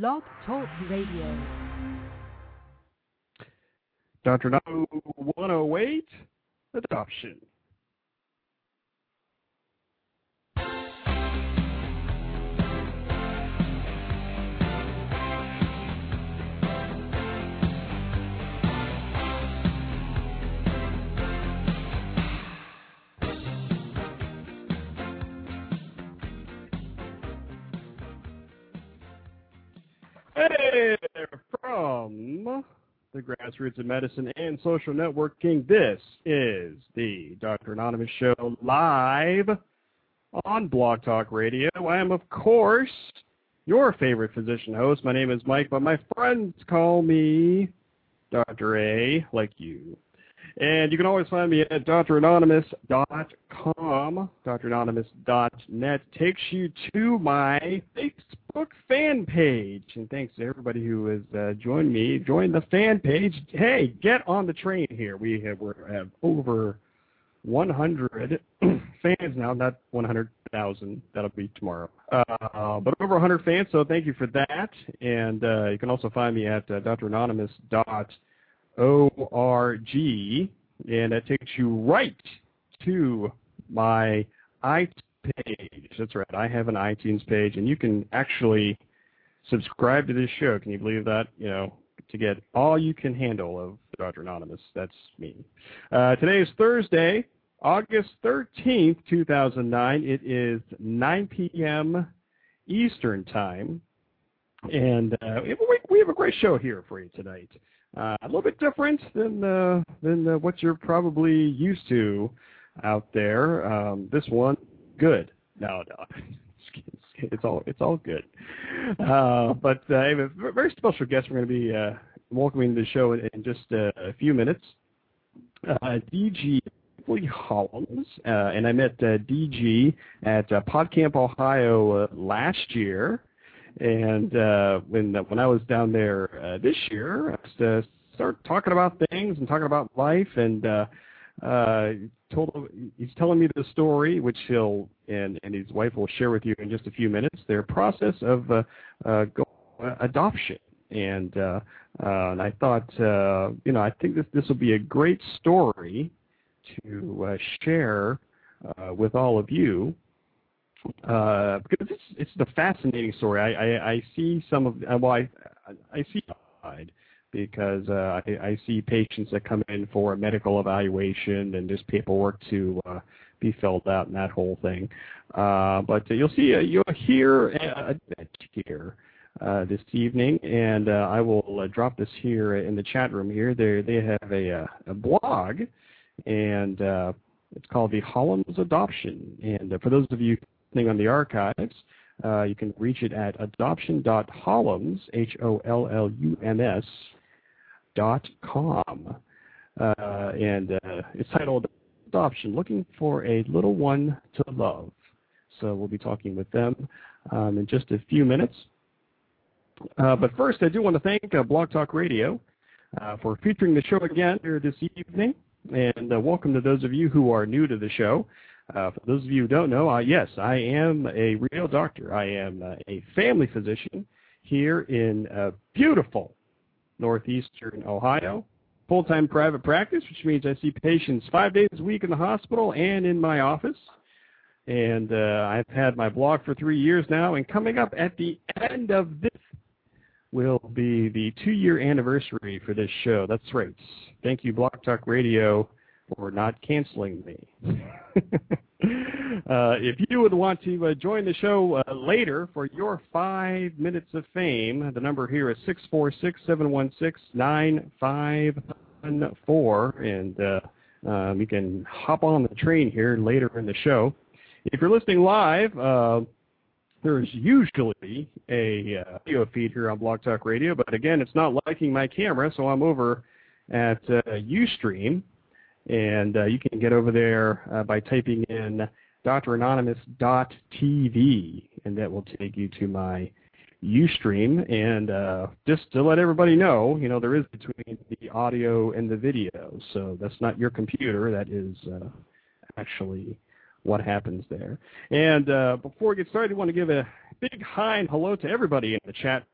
Blog Talk Radio. Dr. No 108, Adoption. Hey, from the Grassroots of Medicine and Social Networking, this is the Dr. Anonymous Show live on Blog Talk Radio. I am, of course, your favorite physician host. My name is Mike, but my friends call me Dr. A, like you. And you can always find me at dranonymous.com. Dranonymous.net takes you to my Facebook fan page. And thanks to everybody who has uh, joined me, joined the fan page. Hey, get on the train here. We have, we have over 100 fans now, not 100,000. That'll be tomorrow. Uh, but over 100 fans, so thank you for that. And uh, you can also find me at uh, dranonymous.net O-R-G, and that takes you right to my iTunes page. That's right. I have an iTunes page, and you can actually subscribe to this show. Can you believe that? You know, to get all you can handle of Dr. Anonymous. That's me. Uh, today is Thursday, August 13th, 2009. It is 9 p.m. Eastern Time. And uh, we have a great show here for you tonight. Uh, a little bit different than uh, than uh, what you're probably used to out there. Um, this one, good. No, no, it's all it's all good. But I have a very special guest. We're going to be welcoming to the show in, in just a few minutes. DG Hollums, uh, and I met uh, DG at uh, PodCamp, Ohio last year. And when when I was down there this year, I was, started talking about things and talking about life, and uh, uh, told he's telling me the story, which he'll and and his wife will share with you in just a few minutes. Their process of uh, uh, go, uh, adoption, and uh, uh, and I thought, uh, you know, I think this this will be a great story to uh, share uh, with all of you uh, because it's it's the fascinating story. I, I, I see some of well, I I see side because uh, I, I see patients that come in for a medical evaluation and just paperwork to uh, be filled out and that whole thing. Uh, but you'll see uh, you'll hear uh, here uh, this evening, and uh, I will uh, drop this here in the chat room here. They they have a, uh, a blog, and uh, it's called the Hollums Adoption. And uh, for those of you listening on the archives, uh, you can reach it at adoption.hollums, H-O-L-L-U-M-S, dot com. Uh, and uh, it's titled Adoption, Looking for a Little One to Love. So we'll be talking with them um, in just a few minutes. Uh, but first, I do want to thank uh, Blog Talk Radio uh, for featuring the show again here this evening. And uh, welcome to those of you who are new to the show. Uh, for those of you who don't know, uh, yes, I am a real doctor. I am uh, a family physician here in uh, beautiful northeastern Ohio. Full-time private practice, which means I see patients five days a week in the hospital and in my office. And uh, I've had my blog for three years now, and coming up at the end of this will be the two-year anniversary for this show. That's right. Thank you, Blog Talk Radio for not canceling me. uh, if you would want to uh, join the show uh, later for your five minutes of fame, the number here is 646-716-9514, and uh, um, you can hop on the train here later in the show. If you're listening live, uh, there's usually a uh, video feed here on Blog Talk Radio, but again, it's not liking my camera, so I'm over at uh, Ustream, and uh, you can get over there uh, by typing in dranonymous.tv, and that will take you to my Ustream. And uh, just to let everybody know, you know, there is between the audio and the video. So that's not your computer. That is uh, actually what happens there. And uh, before we get started, I want to give a big hi and hello to everybody in the chat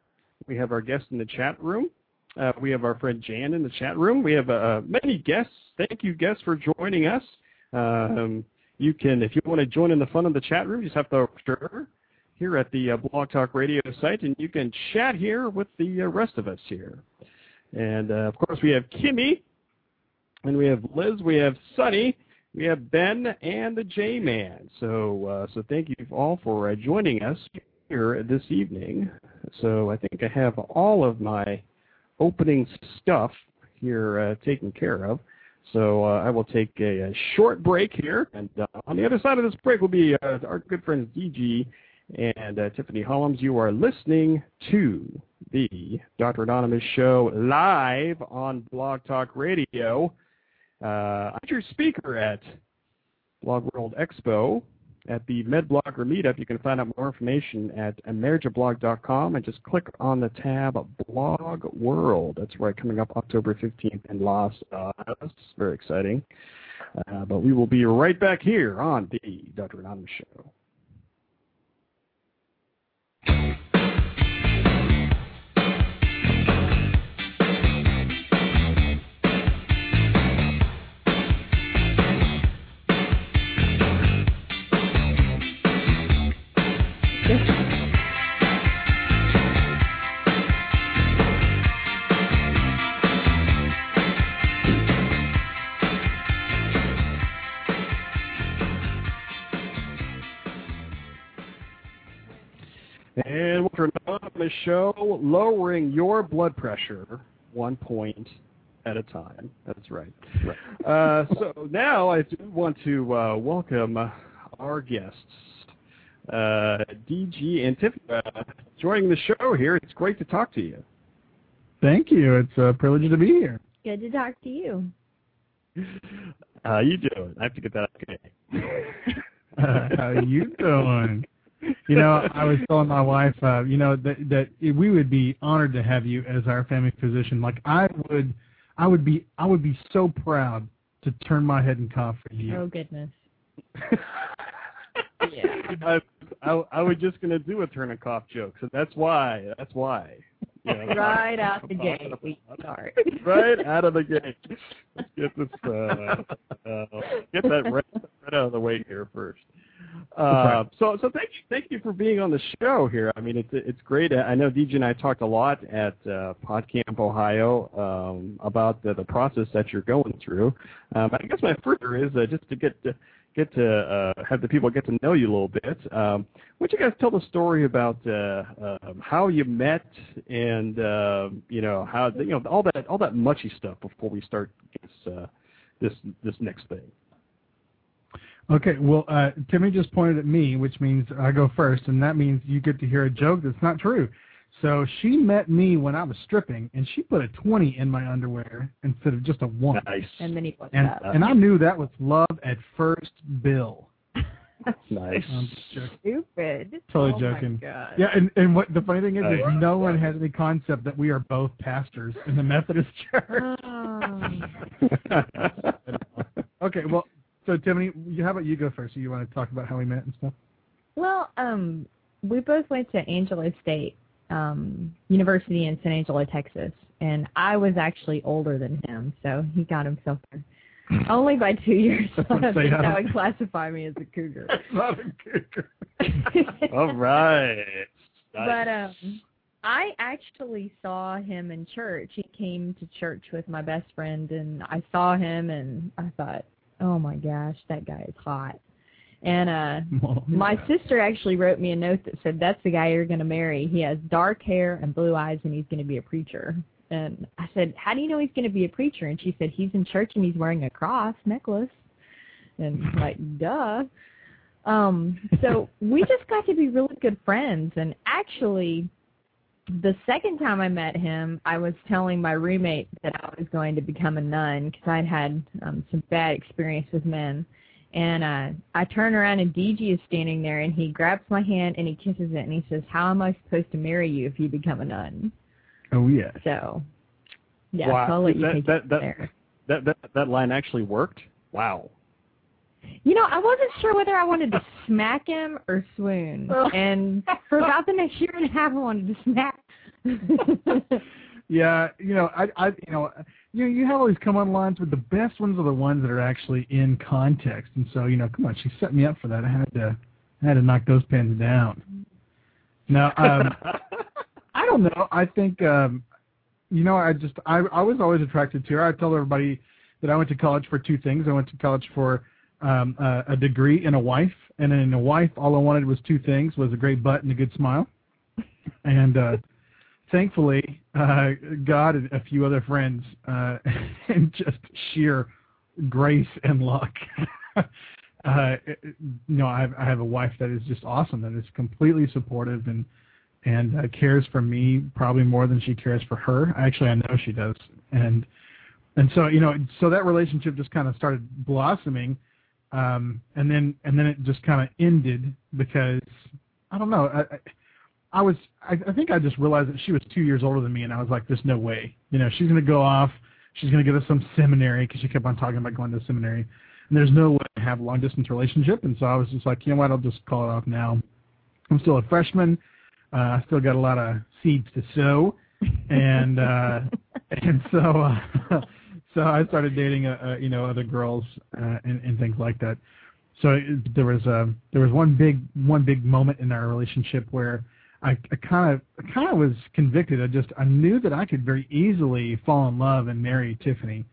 We have our guests in the chat room. Uh, we have our friend Jan in the chat room. We have many guests. Thank you, guests, for joining us. Um, you can, if you want to join in the fun of the chat room, you just have to register here at the uh, Blog Talk Radio site, and you can chat here with the uh, rest of us here. And uh, of course, we have Kimmy, and we have Liz, we have Sunny, we have Ben, and the J-Man. So, uh, so thank you all for uh, joining us here this evening. So I think I have all of my opening stuff here uh, taken care of. So uh, I will take a, a, short break here, and uh, on the other side of this break will be uh, our good friends DG and uh, Tiffany Hollums. You are listening to the Dr. Anonymous Show live on Blog Talk Radio. Uh, I'm your speaker at Blog World Expo at the MedBlogger Meetup. You can find out more information at emergeblog.com and just click on the tab Blog World. That's right, coming up October 15th in Los Angeles. Very exciting. Uh, but we will be right back here on the Dr. Anonymous Show. On show, lowering your blood pressure one point at a time. That's right. right. Uh, so now I do want to uh, welcome our guests, uh, DG and Tiffany, uh, joining the show here. It's great to talk to you. Thank you. It's a privilege to be here. Good to talk to you. How you doing? I have to get that okay. how you doing? You know, I was telling my wife, uh, you know, that that we would be honored to have you as our family physician. Like I would, I would be, I would be so proud to turn my head and cough for you. Oh goodness. yeah. I, I, I was just gonna do a turn and cough joke, so that's why. That's why. You know, right out the gate, we start. right out of the gate. Let's get this, uh, uh, get that right, right out of the way here first. Uh, so, so thank you, thank you for being on the show here. I mean, it's it's great. I know DG and I talked a lot at uh, PodCamp Ohio um, about the, the process that you're going through. Um, I guess my further is uh, just to get to get to uh, have the people get to know you a little bit. Um, why don't you guys tell the story about uh, um, how you met and uh, you know how you know all that all that muchy stuff before we start this uh, this this next thing. Okay, well, uh, Timmy just pointed at me, which means I go first, and that means you get to hear a joke that's not true. So she met me when I was stripping, and she put a 20 in my underwear instead of just a 1. Nice. And then he put and, up. and I knew that was love at first bill. That's nice. I'm just joking. Stupid. Totally oh joking. My God. Yeah, and, and what the funny thing is, is no one has any concept that we are both pastors in the Methodist Church. Oh. okay, well, so Tiffany, how about you go first? You want to talk about how we met and stuff? Well, um, we both went to Angelo State um, University in San Angelo, Texas, and I was actually older than him, so he got himself there. Only by two years. So I don't think that would classify me as a cougar. not a cougar. all right. But um I actually saw him in church. He came to church with my best friend and I saw him and I thought, "Oh my gosh, that guy is hot." And uh Well, my yeah. sister actually wrote me a note that said, "That's the guy you're going to marry. He has dark hair and blue eyes and he's going to be a preacher." And I said, "How do you know he's going to be a preacher?" And she said, "He's in church and he's wearing a cross necklace." And I'm like, "Duh." Um, so we just got to be really good friends. And actually, the second time I met him, I was telling my roommate that I was going to become a nun because I'd had um, some bad experience with men. And uh, I turn around and DG is standing there, and he grabs my hand and he kisses it, and he says, "How am I supposed to marry you if you become a nun?" Oh yeah. So, yeah, Wow. so I'll let you That- take that- it that- there. that that that line actually worked. Wow. You know, I wasn't sure whether I wanted to smack him or swoon. And for about the next year and a half, I wanted to smack Yeah, you know, I, I, you know, you you have all these come on lines, but the best ones are the ones that are actually in context. And so, you know, come on, she set me up for that. I had to, I had to knock those pins down. Now, um, I don't know. I think, um, you know, I just, I, I was always attracted to her. I tell everybody that I went to college for two things. I went to college for um, a, a degree and a wife, and in a wife, all I wanted was two things: was a great butt and a good smile. And uh, thankfully, uh, God and a few other friends, uh, and just sheer grace and luck. uh, you know, I have, I have a wife that is just awesome, that is completely supportive and and uh, cares for me probably more than she cares for her. Actually, I know she does, and and so you know, so that relationship just kind of started blossoming, um, and then and then it just kind of ended because I don't know. I, I, I was I, I think I just realized that she was two years older than me, and I was like, "There's no way. You know, she's to go off. She's to go to some seminary because she kept on talking about going to seminary, and there's no way to have a long distance relationship." And so I was just like, "You know what? I'll just call it off now. I'm still a freshman. Uh, I still got a lot of seeds to sow, and uh, and so uh, so I started dating uh, uh, you know other girls uh, and, and things like that. So it, there was a there was one big one big moment in our relationship where I kind of I kind of was convicted. I just I knew that I could very easily fall in love and marry Tiffany,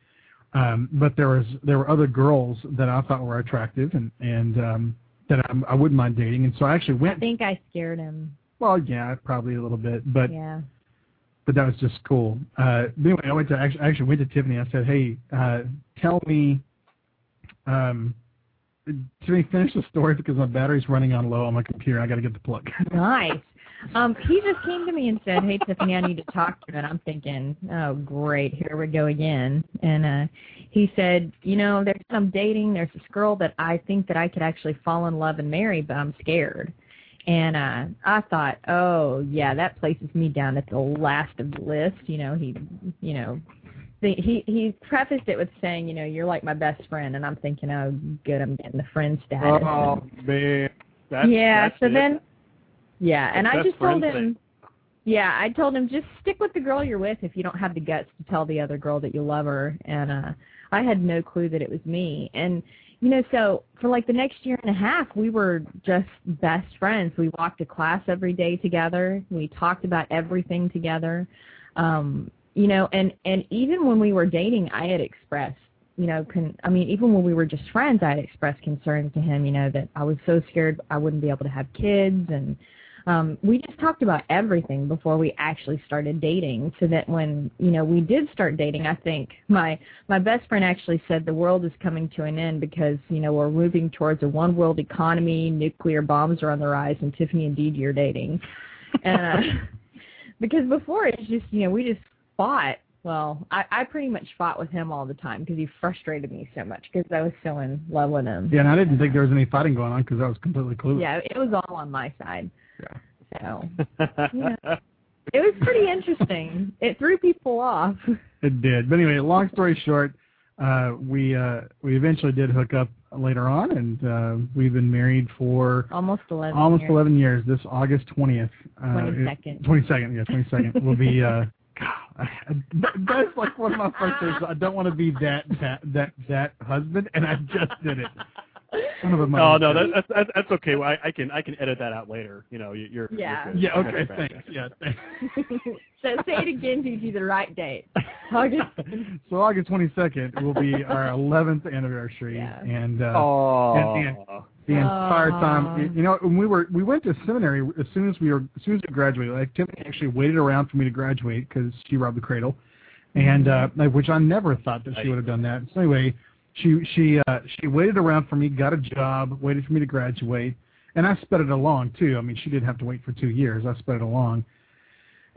um, but there was there were other girls that I thought were attractive and and um, that I, I wouldn't mind dating. And so I actually went. I think I scared him. Well, yeah, probably a little bit, but Yeah. But that was just cool. Uh, anyway, I went to actually, I actually went to Tiffany. I said, "Hey, uh, tell me, um, Tiffany, finish the story because my battery's running on low on my computer. I got to get the plug." Nice. Um, he just came to me and said, "Hey, Tiffany, I need to talk to you." And I'm thinking, "Oh, great, here we go again." And uh, he said, "You know, there's some dating. There's this girl that I think that I could actually fall in love and marry, but I'm scared." And uh, I thought, "Oh, yeah, that places me down at the last of the list." You know, he, you know, the, he he prefaced it with saying, "You know, you're like my best friend," and I'm thinking, "Oh, good, I'm getting the friend status." Oh man. That's, yeah. that's so it. then, yeah, and I just told him. Yeah, I told him just stick with the girl you're with if you don't have the guts to tell the other girl that you love her. And uh I had no clue that it was me. And you know, so for like the next year and a half, we were just best friends. We walked to class every day together. We talked about everything together. Um, you know, and and even when we were dating, I had expressed you know, con- I mean, even when we were just friends, I had expressed concerns to him, you know, that I was so scared I wouldn't be able to have kids, and um, we just talked about everything before we actually started dating. So that when you know we did start dating, I think my my best friend actually said the world is coming to an end because you know we're moving towards a one world economy, nuclear bombs are on the rise, and Tiffany and Dee are dating, and uh, because before it's just you know we just fought well, I, I pretty much fought with him all the time because he frustrated me so much because I was so in love with him. Yeah, and I didn't think there was any fighting going on because I was completely clueless. Yeah, it was all on my side. Yeah. So Yeah. it was pretty interesting. It threw people off. It did. But anyway, long story short, uh, we uh, we eventually did hook up later on, and uh, we've been married for Almost eleven. almost years. 11 years. This August 20th. Uh, 22nd. 22nd, yeah, 22nd will be. Uh, God, I- that's like one of my first things. I don't want to be that that that that husband, and I just did it. Son of a Oh no, that, that's that's that's okay. Well, I, I can I can edit that out later. You know, you, you're Yeah. You're good. Yeah. Okay, Okay. okay. Thanks. Yeah. Thanks. so say it again to you the right date. August. so August 22nd will be our 11th anniversary, Yeah. and uh, Oh. and- and- the entire Aw. time. You- You know, when we were we went to seminary as soon as we were as soon as we graduated. Like Tiffany actually waited around for me to graduate because she robbed the cradle, and uh, which I never thought that she would have done that. So anyway, she she uh, she waited around for me, got a job, waited for me to graduate, and I sped it along too. I mean, she didn't have to wait for two years. I sped it along.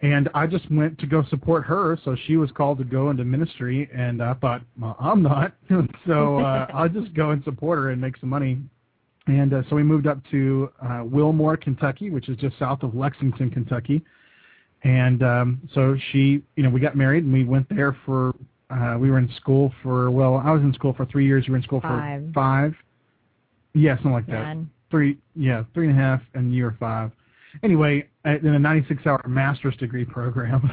And I just went to go support her, so she was called to go into ministry, and I thought, well, I'm not, so uh, I'll just go and support her and make some money and uh, so we moved up to uh, Wilmore, Kentucky, which is just south of Lexington, Kentucky. And um, so she, you know, we got married and we went there for, uh, we were in school for, well, I was in school for three years. You were in school Five. for five. Yeah, something like that. Man. Three, yeah, three and a half, and you were five. Anyway, in a 96-hour master's degree program.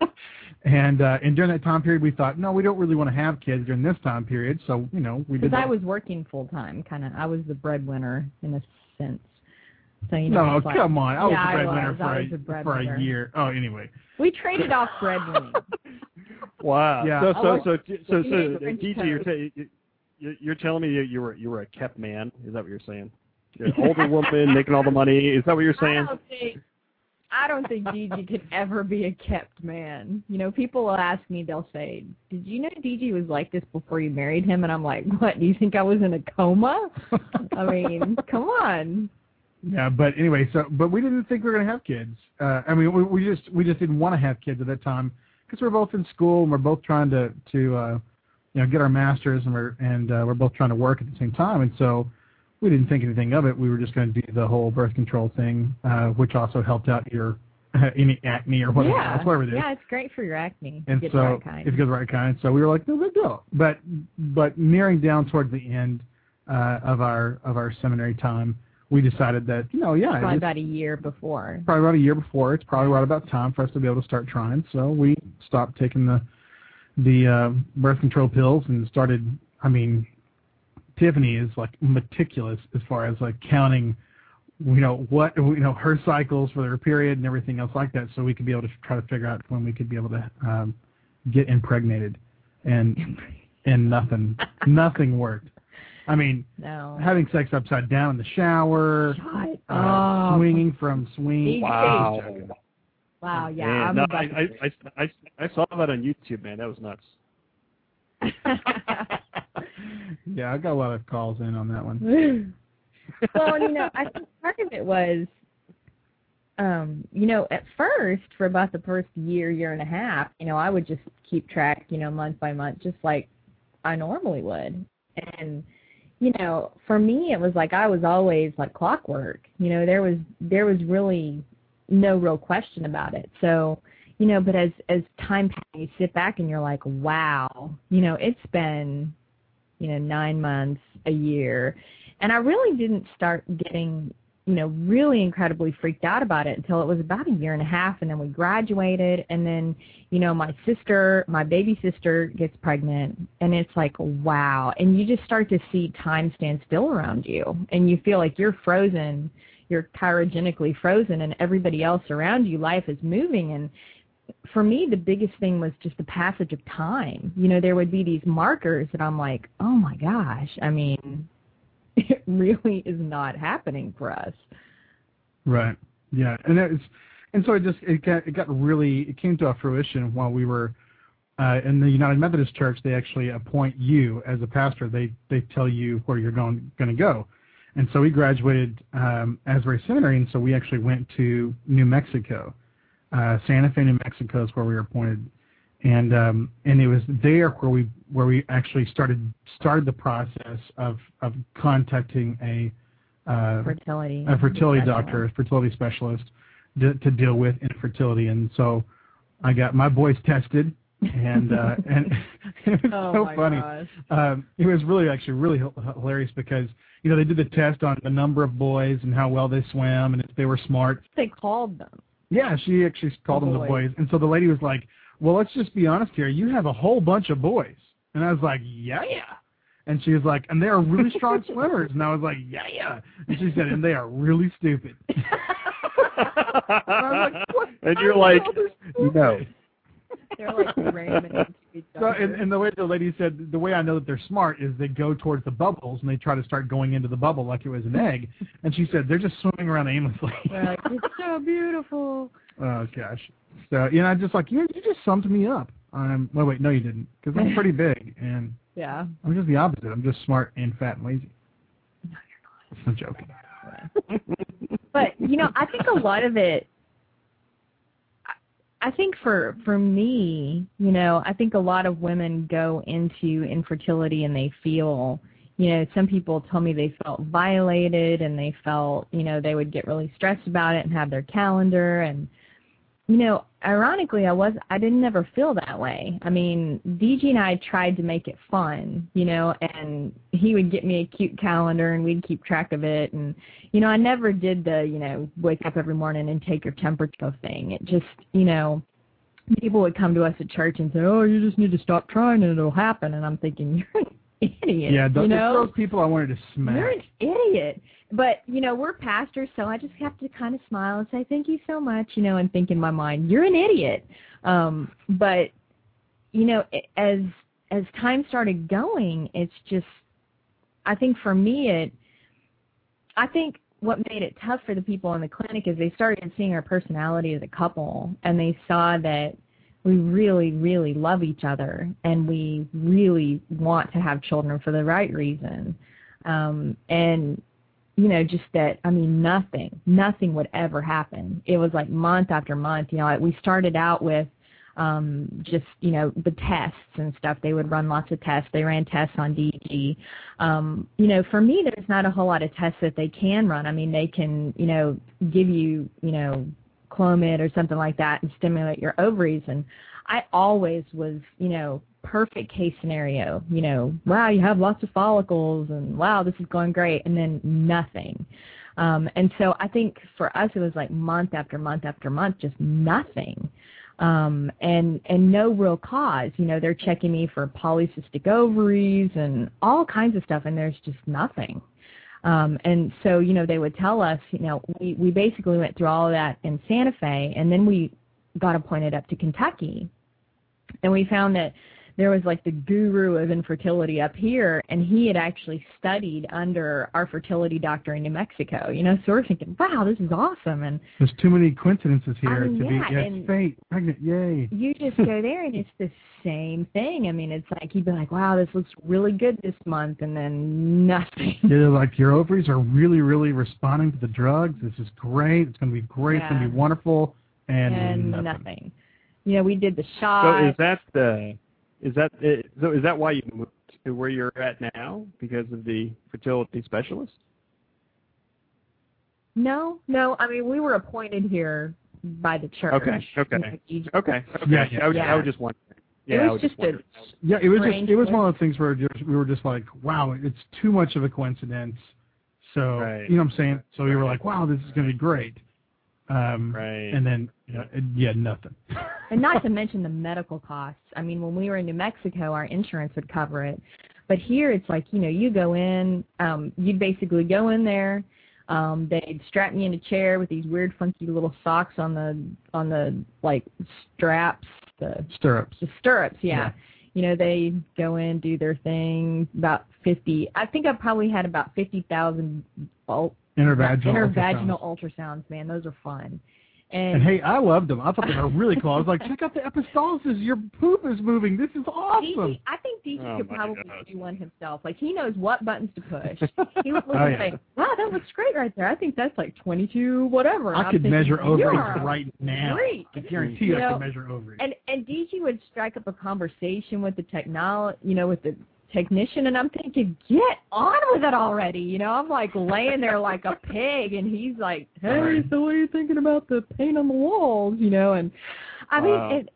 and uh, and during that time period, we thought, no, we don't really want to have kids during this time period. So you know, we. Because I was working full time, kind of. I was the breadwinner in a sense. So you know. No, like- come on. I was Yeah, a breadwinner for a a for a year. Oh, anyway. We traded off breadwinning. Wow. Yeah. So I so worked so so, so French DG, you're, toast. ta- you- you're telling me that you were you were a kept man? Is that what you're saying? You're an older woman making all the money. Is that what you're saying? I saying? don't think. I don't think DG could ever be a kept man. You know, people will ask me, they'll say, "Did you know DG was like this before you married him?" And I'm like, "What? Do you think I was in a coma?" I mean, come on. Yeah, but anyway, so but we didn't think we were gonna have kids. Uh, I mean, we, we just we just didn't want to have kids at that time because we're both in school and we're both trying to to uh, you know get our masters and we're and uh, we're both trying to work at the same time, and so we didn't think anything of it. We were just going to do the whole birth control thing, uh, which also helped out your any acne or whatever, yeah, whatever it is. yeah, it's great for your acne. And so the right kind. if you get the right kind, so we were like, no big deal. But but nearing down towards the end uh, of our of our seminary time, we decided that you know yeah, Probably about a year before. probably about a year before. It's probably right about time for us to be able to start trying. So we stopped taking the the uh, birth control pills and started. I mean, Tiffany is like meticulous as far as like counting. You know what you know her cycles for her period and everything else like that, so we could be able to try to figure out when we could be able to um, get impregnated, and and nothing nothing worked. I mean, No. having sex upside down in the shower, uh, up. swinging from swing. Wow. Wow, yeah. Man, I'm no, I, I, I, I, I saw that on YouTube, man. That was nuts. yeah, I got a lot of calls in on that one. well, you know, I think part of it was, um, you know, at first for about the first year, year and a half, you know, I would just keep track, you know, month by month, just like I normally would, and you know, for me, it was like I was always like clockwork. You know, there was there was really no real question about it. So, you know, but as as time passes, you sit back and you're like, wow, you know, it's been, you know, nine months, a year, and I really didn't start getting, you know, really incredibly freaked out about it until it was about a year and a half, and then we graduated, and then, you know, my sister, my baby sister gets pregnant, and it's like, wow, and you just start to see time stand still around you, and you feel like you're frozen, you're cryogenically frozen, and everybody else around you, life is moving, and for me, the biggest thing was just the passage of time. You know, there would be these markers that I'm like, oh my gosh, I mean, it really is not happening for us. Right. Yeah, and it's and so it just it got it got really it came to a fruition while we were uh, in the United Methodist Church. They actually appoint you as a pastor. They they tell you where you're going going to go. And so we graduated um, Asbury Seminary, and so we actually went to New Mexico, uh, Santa Fe, New Mexico is where we were appointed, and um, and it was there where we where we actually started started the process of of contacting a uh, Fertility. a fertility doctor, a fertility specialist, to, to deal with infertility. And so I got my boys tested, and uh, and it was Oh so funny. Um, it was really actually really h- hilarious because you know they did the test on the number of boys and how well they swam and if they were smart. They called them. Yeah, she actually called them the boys, and so the lady was like, "Well, let's just be honest here. You have a whole bunch of boys." And I was like, "Yeah, yeah." And she was like, "And they are really strong swimmers." And I was like, "Yeah, yeah." And she said, "And they are really stupid." And I was like, "What? And you're like, know they're no. They're like ramming into each So, other. and, and the way the lady said, the way I know that they're smart is they go towards the bubbles and they try to start going into the bubble like it was an egg. And she said they're just swimming around aimlessly. Like, it's so beautiful. oh gosh. So you know, I just like you, you just summed me up. Um, well, wait, no, you didn't, because I'm pretty big and Yeah. I'm just the opposite. I'm just smart and fat and lazy. No, you're not. I'm joking. but you know, I think a lot of it. I- I think for for me, you know, I think a lot of women go into infertility and they feel, you know, some people tell me they felt violated and they felt, you know, they would get really stressed about it and have their calendar and you know, ironically, I was I didn't ever feel that way. I mean, DG and I tried to make it fun, you know, and he would get me a cute calendar and we'd keep track of it. And you know, I never did the you know wake up every morning and take your temperature thing. It just you know, people would come to us at church and say, "Oh, you just need to stop trying and it'll happen." And I'm thinking, you're idiot. Yeah, those, you know? those people I wanted to smack. You're an idiot. But, you know, we're pastors, so I just have to kind of smile and say, thank you so much, you know, and think in my mind, you're an idiot. Um, but, you know, as, as time started going, it's just, I think for me, it, I think what made it tough for the people in the clinic is they started seeing our personality as a couple and they saw that we really, really love each other and we really want to have children for the right reason. Um, and you know, just that, I mean, nothing, nothing would ever happen. It was like month after month, you know, we started out with um, just, you know, the tests and stuff. They would run lots of tests. They ran tests on DG. Um, you know, for me, there's not a whole lot of tests that they can run. I mean, they can, you know, give you, you know, Clomid or something like that and stimulate your ovaries. And I always was, you know, perfect case scenario, you know, wow, you have lots of follicles and wow, this is going great, and then nothing. Um, and so I think for us it was like month after month after month, just nothing. Um, and and no real cause. You know, they're checking me for polycystic ovaries and all kinds of stuff, and there's just nothing. Um, and so, you know, they would tell us, you know, we, we basically went through all of that in Santa Fe, and then we got appointed up to Kentucky. And we found that there was like the guru of infertility up here, and he had actually studied under our fertility doctor in New Mexico. You know, so we're thinking, wow, this is awesome. And there's too many coincidences here I mean, to yeah, be. Yeah, and fate, pregnant, yay. You just go there, and it's the same thing. I mean, it's like you'd be like, wow, this looks really good this month, and then nothing. Yeah, like your ovaries are really, really responding to the drugs. This is great. It's going to be great. It's going to be wonderful. And, and nothing. nothing. You know, we did the shot. So is that the is that i- so is that why you moved to where you're at now because of the fertility specialist? no, no. I mean, we were appointed here by the church. Okay, okay. You know, Okay. Okay. Yeah, yeah. I, was, I was just wondering. It Yeah, I was was just a Yeah, it was just it was one of the things where we were just like, wow, it's too much of a coincidence. So Right. you know what I'm saying? So we were like, wow, this is going to be great. Um, Right. And then yeah, it- yeah, nothing. And not to mention the medical costs. I mean, when we were in New Mexico, our insurance would cover it. But here it's like, you know, you go in, um, you'd basically go in there, um, they'd strap me in a chair with these weird funky little socks on the on the like straps, the Stirrups. the stirrups, yeah. Yeah. You know, they go in, do their thing, about fifty I think I probably had about fifty thousand Intravaginal. intravaginal ultrasounds. ultrasounds, man. Those are fun. And hey, I loved them. I thought they were really cool. I was like, check out the epistaxis. Your poop is moving. This is awesome. DG, I think DG Oh could probably gosh. do one himself. Like he knows what buttons to push. He would look Oh, and yeah. say, "Wow, that looks great right there. I think that's like 22, whatever." I I'm could thinking, measure ovaries right now. Great. I guarantee You I know, could measure ovaries. And and DG would strike up a conversation with the technology, you know, with the technician, and I'm thinking, get on with it already. You know, I'm like laying there like a pig, and he's like, hey, so what are you thinking about the paint on the walls? You know, and I mean, Wow. it,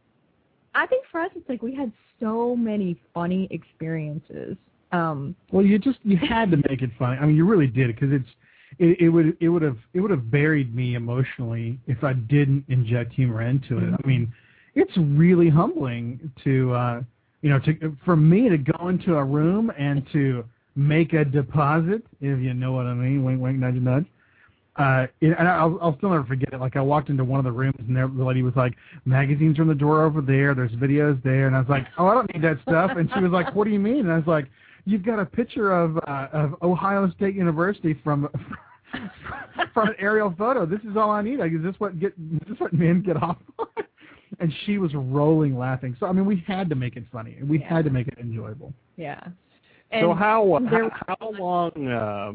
I think for us, it's like we had so many funny experiences. Um, Well, you just you had to make it funny. I mean, you really did because it's it, it would it would have it would have buried me emotionally if I didn't inject humor into it. I mean, it's really humbling to uh, you know to for me to go into a room and to make a deposit, if you know what I mean. Wink, wink, nudge, nudge. Uh, and I'll, I'll still never forget it. Like I walked into one of the rooms and there, the lady was like, "Magazines are on the door over there. There's videos there." And I was like, "Oh, I don't need that stuff." And she was like, "What do you mean?" And I was like, "You've got a picture of uh, of Ohio State University from from an aerial photo. This is all I need. Like, is this what get is this what men get off on?" And she was rolling laughing. So I mean, we had to make it funny. and We Yeah. had to make it enjoyable. yeah. so how there- how, how long uh,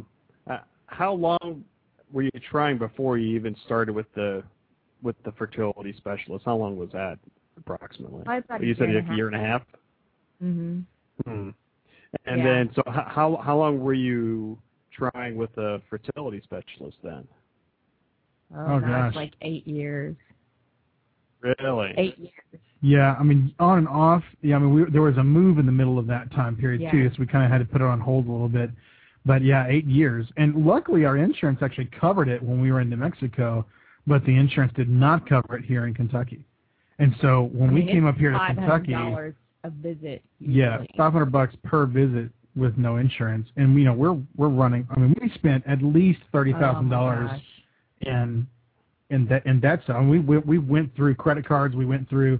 uh, how long were you trying before you even started with the with the fertility specialist? How long was that approximately? Probably about a you said year like a a year and a half. hmm Hmm. And Yeah. then, so how how long were you trying with the fertility specialist then? Oh, Oh, gosh, gosh. like eight years. Really? Eight years. Yeah, I mean, on and off. Yeah, I mean, we, there was a move in the middle of that time period Yeah. too, so we kind of had to put it on hold a little bit. But yeah, eight years, and luckily our insurance actually covered it when we were in New Mexico, but the insurance did not cover it here in Kentucky. And so when I we came up here to Kentucky, $500 a visit. yeah, five hundred bucks per visit with no insurance, and you know we're we're running. I mean, we spent at least thirty thousand Oh, dollars my gosh. and and that and that's I mean, we we we went through credit cards, we went through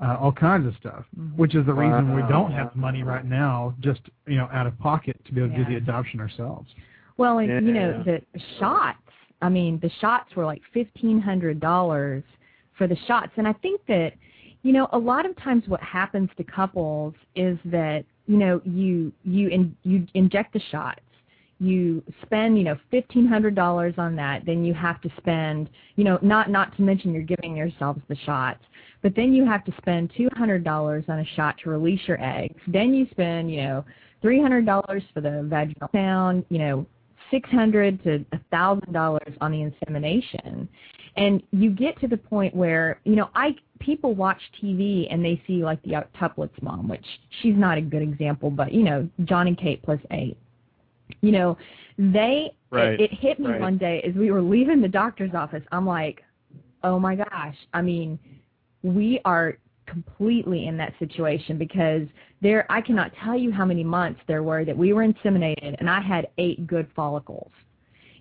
uh, all kinds of stuff, Mhm. which is the reason we don't have money right now, just you know, out of pocket to be able to Yeah. do the adoption ourselves. Well, and you know the shots. I mean, the shots were like fifteen hundred dollars for the shots, and I think that you know a lot of times what happens to couples is that you know you you in, you inject the shots. You spend, you know, fifteen hundred dollars on that. Then you have to spend, you know, not not to mention you're giving yourselves the shots, but then you have to spend two hundred dollars on a shot to release your eggs. Then you spend, you know, three hundred dollars for the vaginal sound, you know, six hundred to a thousand dollars on the insemination and you get to the point where you know i people watch tv and they see like the octuplets mom which she's not a good example but you know Jon and kate plus eight you know they Right. it, it hit me Right. one day as we were leaving the doctor's office i'm like oh my gosh i mean we are completely in that situation because there I cannot tell you how many months there were that we were inseminated and I had eight good follicles.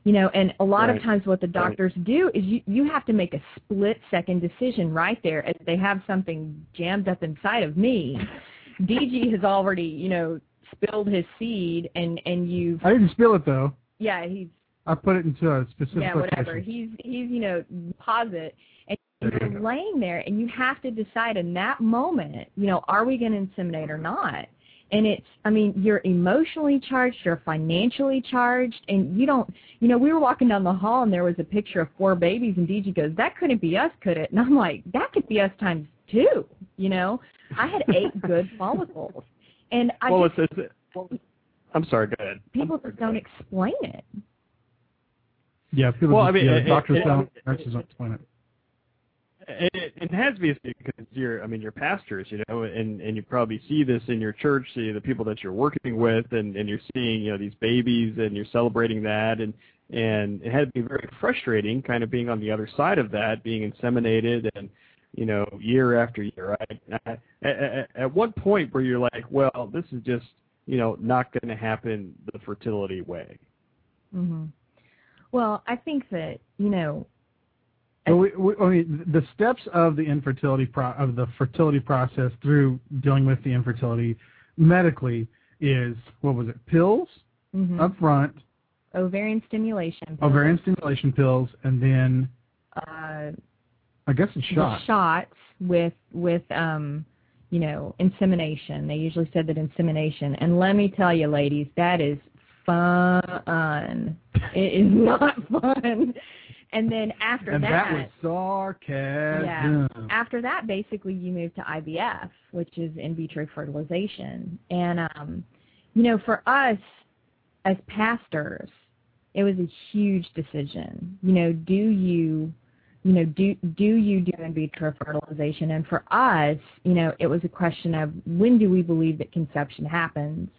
You know, and a lot Right. of times what the Right. doctors do is you you have to make a split second decision right there as they have something jammed up inside of me. DG has already, you know, spilled his seed and and you've I didn't spill it though. yeah, he's I put it into a specific yeah, whatever. location. He's he's you know deposit, and you're laying there, and you have to decide in that moment, you know, are we going to inseminate or not? And it's, I mean, you're emotionally charged, you're financially charged, and you don't, you know, we were walking down the hall and there was a picture of four babies, and DG goes, that couldn't be us, could it? And I'm like, that could be us times two, you know? I had eight good follicles, and I well, just, it's, it's I'm sorry. Go ahead. people sorry, just don't ahead. explain it. Yeah, people. Well, just, I mean, yeah, it- doctors it- don't, it- nurses don't explain it. It, it has to be because you're, I mean, you're pastors, you know, and and you probably see this in your church, see the people that you're working with, and and you're seeing, you know, these babies, and you're celebrating that, and and it had to be very frustrating, kind of being on the other side of that, being inseminated, and you know, year after year. Right? At, at, at what point where you're like, well, this is just, you know, not going to happen the fertility way. Mm-hmm. Well, I think that you know, Well, we, we, I mean, the steps of the infertility pro, of the fertility process through dealing with the infertility medically is what was it? Pills mhm, up front, ovarian stimulation, pills, ovarian stimulation pills, and then uh, I guess it's shot. shots with with um, you know, insemination. They usually said that insemination, and let me tell you, ladies, that is fun. it is not fun. And then after that. And that was sarcasm. Yeah, after that, basically, you move to IVF, which is in vitro fertilization. And, um, you know, for us as pastors, it was a huge decision. You know, do you, you know, do do you do in vitro fertilization? And for us, you know, it was a question of when do we believe that conception happens?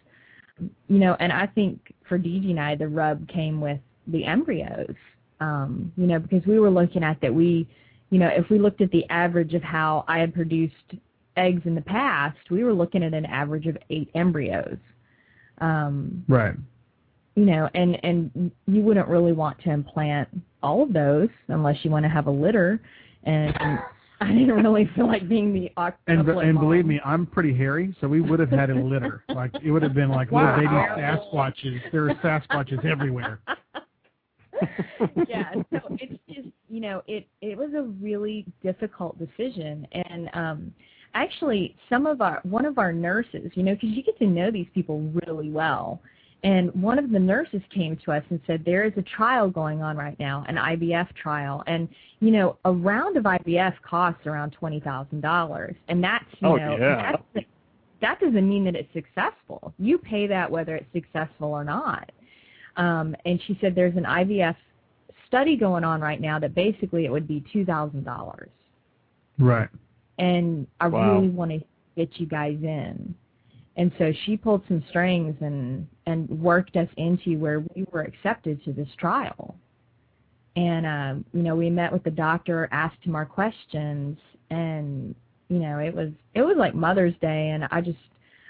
You know, and I think for DG and I, the rub came with the embryos. Um, you know, because we were looking at that we you know, if we looked at the average of how I had produced eggs in the past, we were looking at an average of eight embryos. Um, Right. You know, and and you wouldn't really want to implant all of those unless you want to have a litter. And I didn't really feel like being the And octuplet and believe me, I'm pretty hairy, so we would have had a litter. Like it would have been like Wow. little baby Sasquatches. There are Sasquatches everywhere. yeah, so it's just you know it it was a really difficult decision, and um, actually some of our one of our nurses, you know, because you get to know these people really well, and one of the nurses came to us and said there is a trial going on right now, an IVF trial, and you know a round of IVF costs around twenty thousand dollars, and that's you Oh, know yeah. that's that doesn't mean that it's successful. You pay that whether it's successful or not. Um, and she said there's an IVF study going on right now that basically it would be two thousand dollars. Right. and I Wow. really want to get you guys in. And so she pulled some strings and and worked us into where we were accepted to this trial. And um, you know, we met with the doctor, asked him our questions, and you know, it was it was like Mother's Day, and I just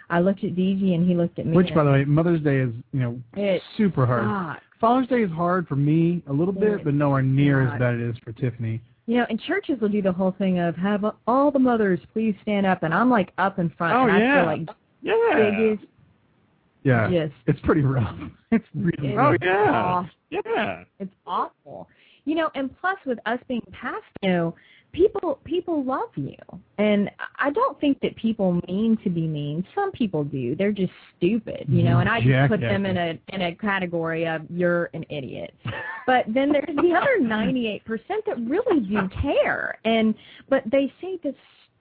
I looked at DG and he looked at me. Which, by the way, Mother's Day is you know It super hard. sucked. Father's Day is hard for me a little bit, It but nowhere near not. as bad it is for Tiffany. You know, and churches will do the whole thing of have all the mothers please stand up, and I'm like up in front, Oh, and I yeah. feel like Yeah. biggest, Yeah, just it's pretty rough. It's really It Oh yeah. awful. Yeah. It's awful. You know, and plus with us being past, you know, people people love you. And I don't think that people mean to be mean. Some people do. They're just stupid, you know, mm-hmm. and I just put them in a in a category of you're an idiot. But then there's the other 98% that really do care. And but they say the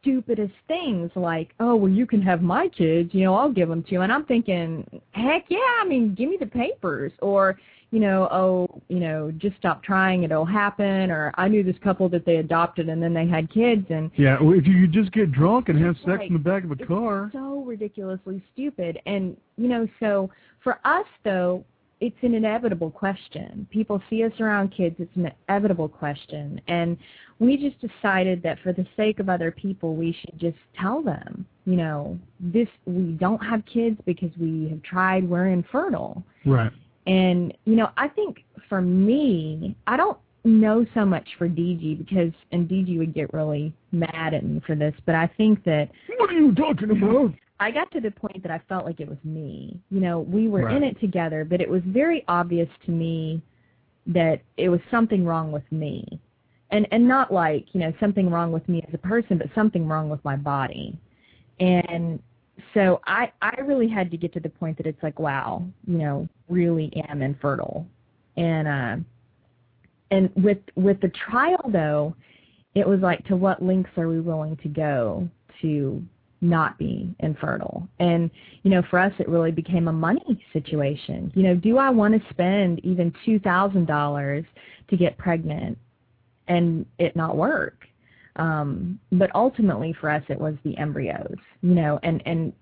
stupidest things like, "Oh, well you can have my kids, you know, I'll give them to you." And I'm thinking, "Heck yeah, I mean, give me the papers." Or you know, oh, you know, just stop trying, it'll happen. Or I knew this couple that they adopted and then they had kids, and Yeah, well, if you could just get drunk and have sex like- in the back of a it's car. so ridiculously stupid. And you know, so for us though, it's an inevitable question. People see us around kids; it's an inevitable question, and we just decided that for the sake of other people, we should just tell them, you know, this we don't have kids because we have tried. We're infertile. Right. And, you know, I think for me, I don't know so much for DG because, and DG would get really mad at me for this, but I think that What are you talking about? I got to the point that I felt like it was me. You know, we were in it together, but it was very obvious to me that it was something wrong with me. And and not like, you know, something wrong with me as a person, but something wrong with my body. And so I I really had to get to the point that it's like, wow, you know, really am infertile. And uh and with with the trial though, it was like to what lengths are we willing to go to not be infertile. And, you know, for us it really became a money situation. You know, do I want to spend even two thousand dollars to get pregnant and it not work? Um, but ultimately for us it was the embryos, you know, and, and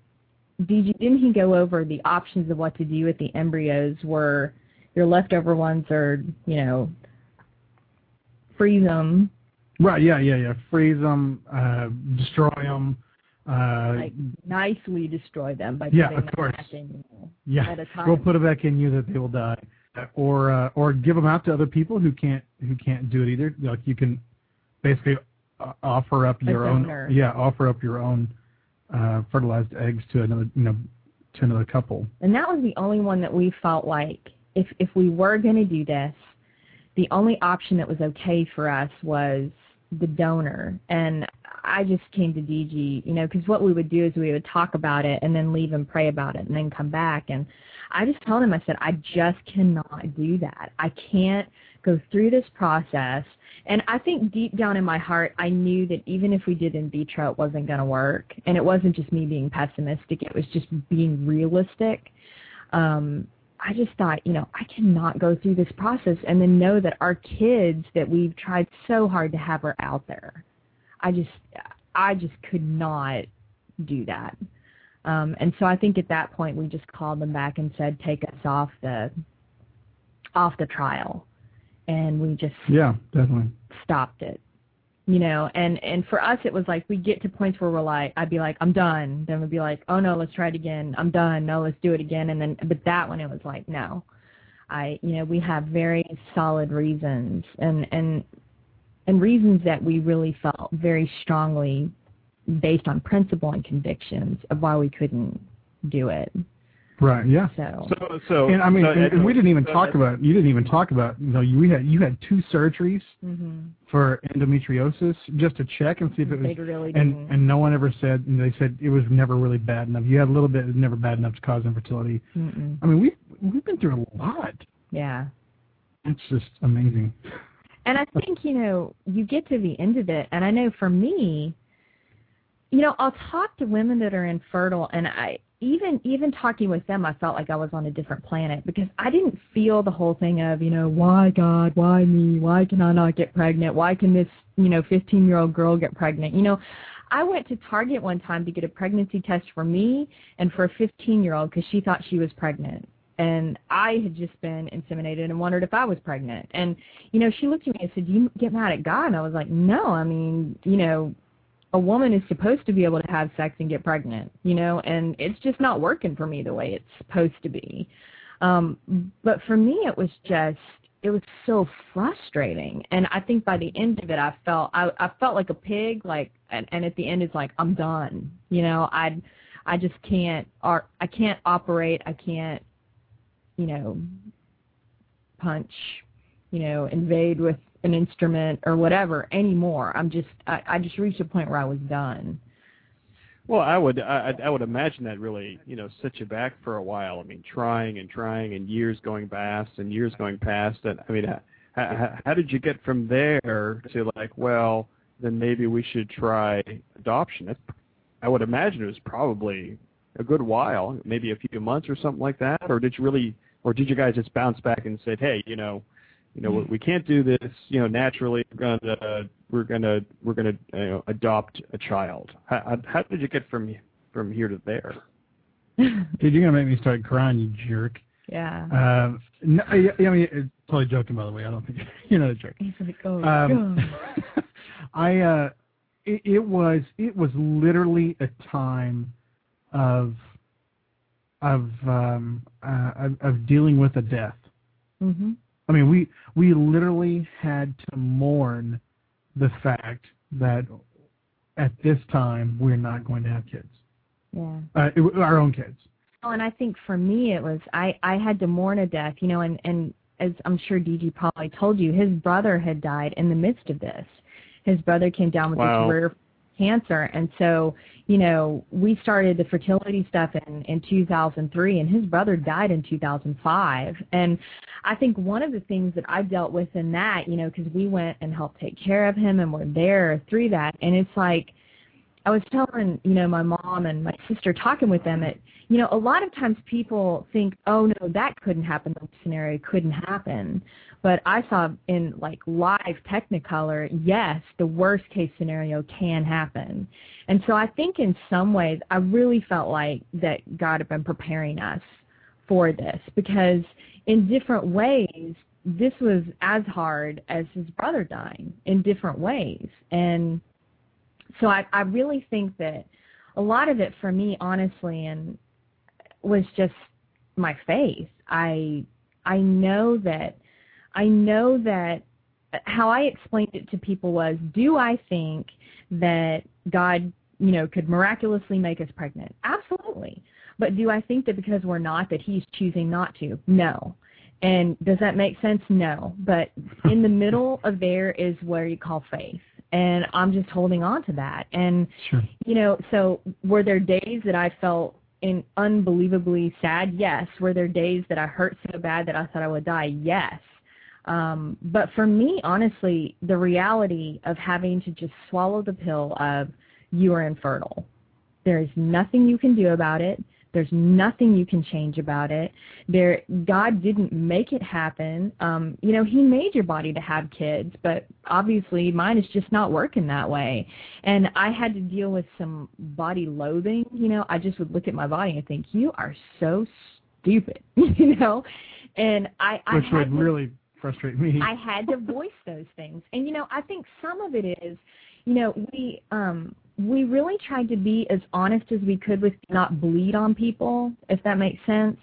did you, didn't he go over the options of what to do with the embryos were your leftover ones are, you know, freeze them, Right. Yeah. Yeah. Yeah. Freeze them. Uh, destroy them. Uh, like nicely destroy them by Yeah, putting of them course. back in you yeah. at a time. We'll put it back in you that they will die, or uh, or give them out to other people who can't who can't do it either. Like you can basically uh, offer up your own yeah offer up your own uh, fertilized eggs to another you know to another couple. And that was the only one that we felt like if if we were going to do this, the only option that was okay for us was the donor. And I just came to DG, you know, because what we would do is we would talk about it and then leave and pray about it and then come back. And I just told him, I said, I just cannot do that. I can't go through this process. And I think deep down in my heart, I knew that even if we did in vitro, it wasn't going to work. And it wasn't just me being pessimistic, it was just being realistic. Um, I just thought, you know, I cannot go through this process and then know that our kids that we've tried so hard to have are out there. I just, I just could not do that. Um, and so I think at that point we just called them back and said, take us off the, off the trial, and we just Yeah, definitely. stopped it you know and and for us it was like we get to points where we're like i'd be like i'm done. Then we'd be like oh no let's try it again. I'm done. No let's do it again. And then but that one it was like no. I you know we have very solid reasons and and and reasons that we really felt very strongly based on principle and convictions of why we couldn't do it Right. Yeah. so So, so And I mean, so, and, and we didn't even so talk that- about. You didn't even talk about. You know, you we had you had two surgeries mhm for endometriosis just to check and see if it was they really didn't and and no one ever said and they said it was never really bad enough you had a little bit it's never bad enough to cause infertility Mm-mm. i mean we we've been through a lot yeah it's just amazing And I think, you know, you get to the end of it, and I know for me, you know, I'll talk to women that are infertile, and I even even talking with them, I felt like I was on a different planet because I didn't feel the whole thing of, you know, why God, why me, why can I not get pregnant, why can this you know 15 year old girl get pregnant? You know i went to target one time to get a pregnancy test for me and for a 15 year old because she thought she was pregnant. And i had just been inseminated and wondered if i was pregnant. And you know she looked at me and said do you get mad at god? And i was like no i mean you know a woman is supposed to be able to have sex and get pregnant you know and it's just not working for me the way it's supposed to be. Um but for me it was just it was so frustrating. And i think by the end of it i felt i i felt like a pig like and and at the end it's like i'm done. You know i i just can't or i can't operate. I can't you know punch you know invade with an instrument or whatever anymore i'm just i i just reached a point where i was done Well, I would I, I would imagine that really you know set you back for a while. I mean, trying and trying and years going past and years going past. And I mean, how, how, did you get from there to like, well, then maybe we should try adoption? I would imagine it was probably a good while, maybe a few months or something like that. Or did you really, or did you guys just bounce back and said, hey, you know, you know, we can't do this, you know, naturally. We're gonna, we're gonna, we're gonna you know, adopt a child. How, how how did you get from from here to there? Dude, you're gonna make me start crying, you jerk. yeah Um, no, I, I mean, it's totally joking, by the way. I don't think you're not a jerk. he's like oh Um, God. I uh, it, it was it was literally a time of of um uh, of, of dealing with a death. mhm I mean, we we literally had to mourn the fact that at this time we're not going to have kids, yeah uh, it- our own kids. Well, and I think for me it was I I had to mourn a death, you know, and and as I'm sure DG probably told you, his brother had died in the midst of this. His brother came down with Wow. this rare cancer, and so you know we started the fertility stuff in in 2003, and his brother died in 2005. And I think one of the things that I dealt with in that, you know, because we went and helped take care of him, and we're there through that, and it's like I was telling, you know, my mom and my sister talking with them that, you know, a lot of times people think, oh no, that couldn't happen, that scenario couldn't happen. But I saw in like live Technicolor, yes, the worst case scenario can happen. And so I think in some ways, I really felt like that God had been preparing us for this because in different ways, this was as hard as his brother dying in different ways. And so I, I really think that a lot of it for me, honestly, and was just my faith. I I know that I know that uh, how I explained it to people was, do I think that God, you know, could miraculously make us pregnant? Absolutely. But do I think that because we're not that he's choosing not to? No. And does that make sense? No. But in the middle of there is where you call faith. And I'm just holding on to that. And Sure. you know, so were there days that I felt in unbelievably sad? Yes. Were there days that I hurt so bad that I thought I would die? Yes. Um, but for me, honestly, the reality of having to just swallow the pill of you are infertile. There is nothing you can do about it. There's nothing you can change about it. There, God didn't make it happen. Um, you know, He made your body to have kids, but obviously mine is just not working that way. And I had to deal with some body loathing. You know, I just would look at my body and think, "You are so stupid," you know. And I, I Which would really frustrate me. I had to voice those things. And you know, I think some of it is, you know, we um we really tried to be as honest as we could with not bleed on people, if that makes sense.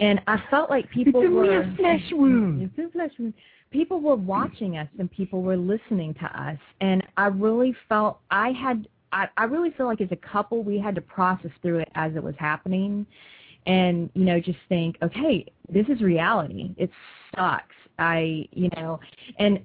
And I felt like people it's a were flesh wound. it's a flesh wound. People were watching us and people were listening to us and I really felt I had I, I really feel like as a couple we had to process through it as it was happening and you know just think okay this is reality it sucks i you know and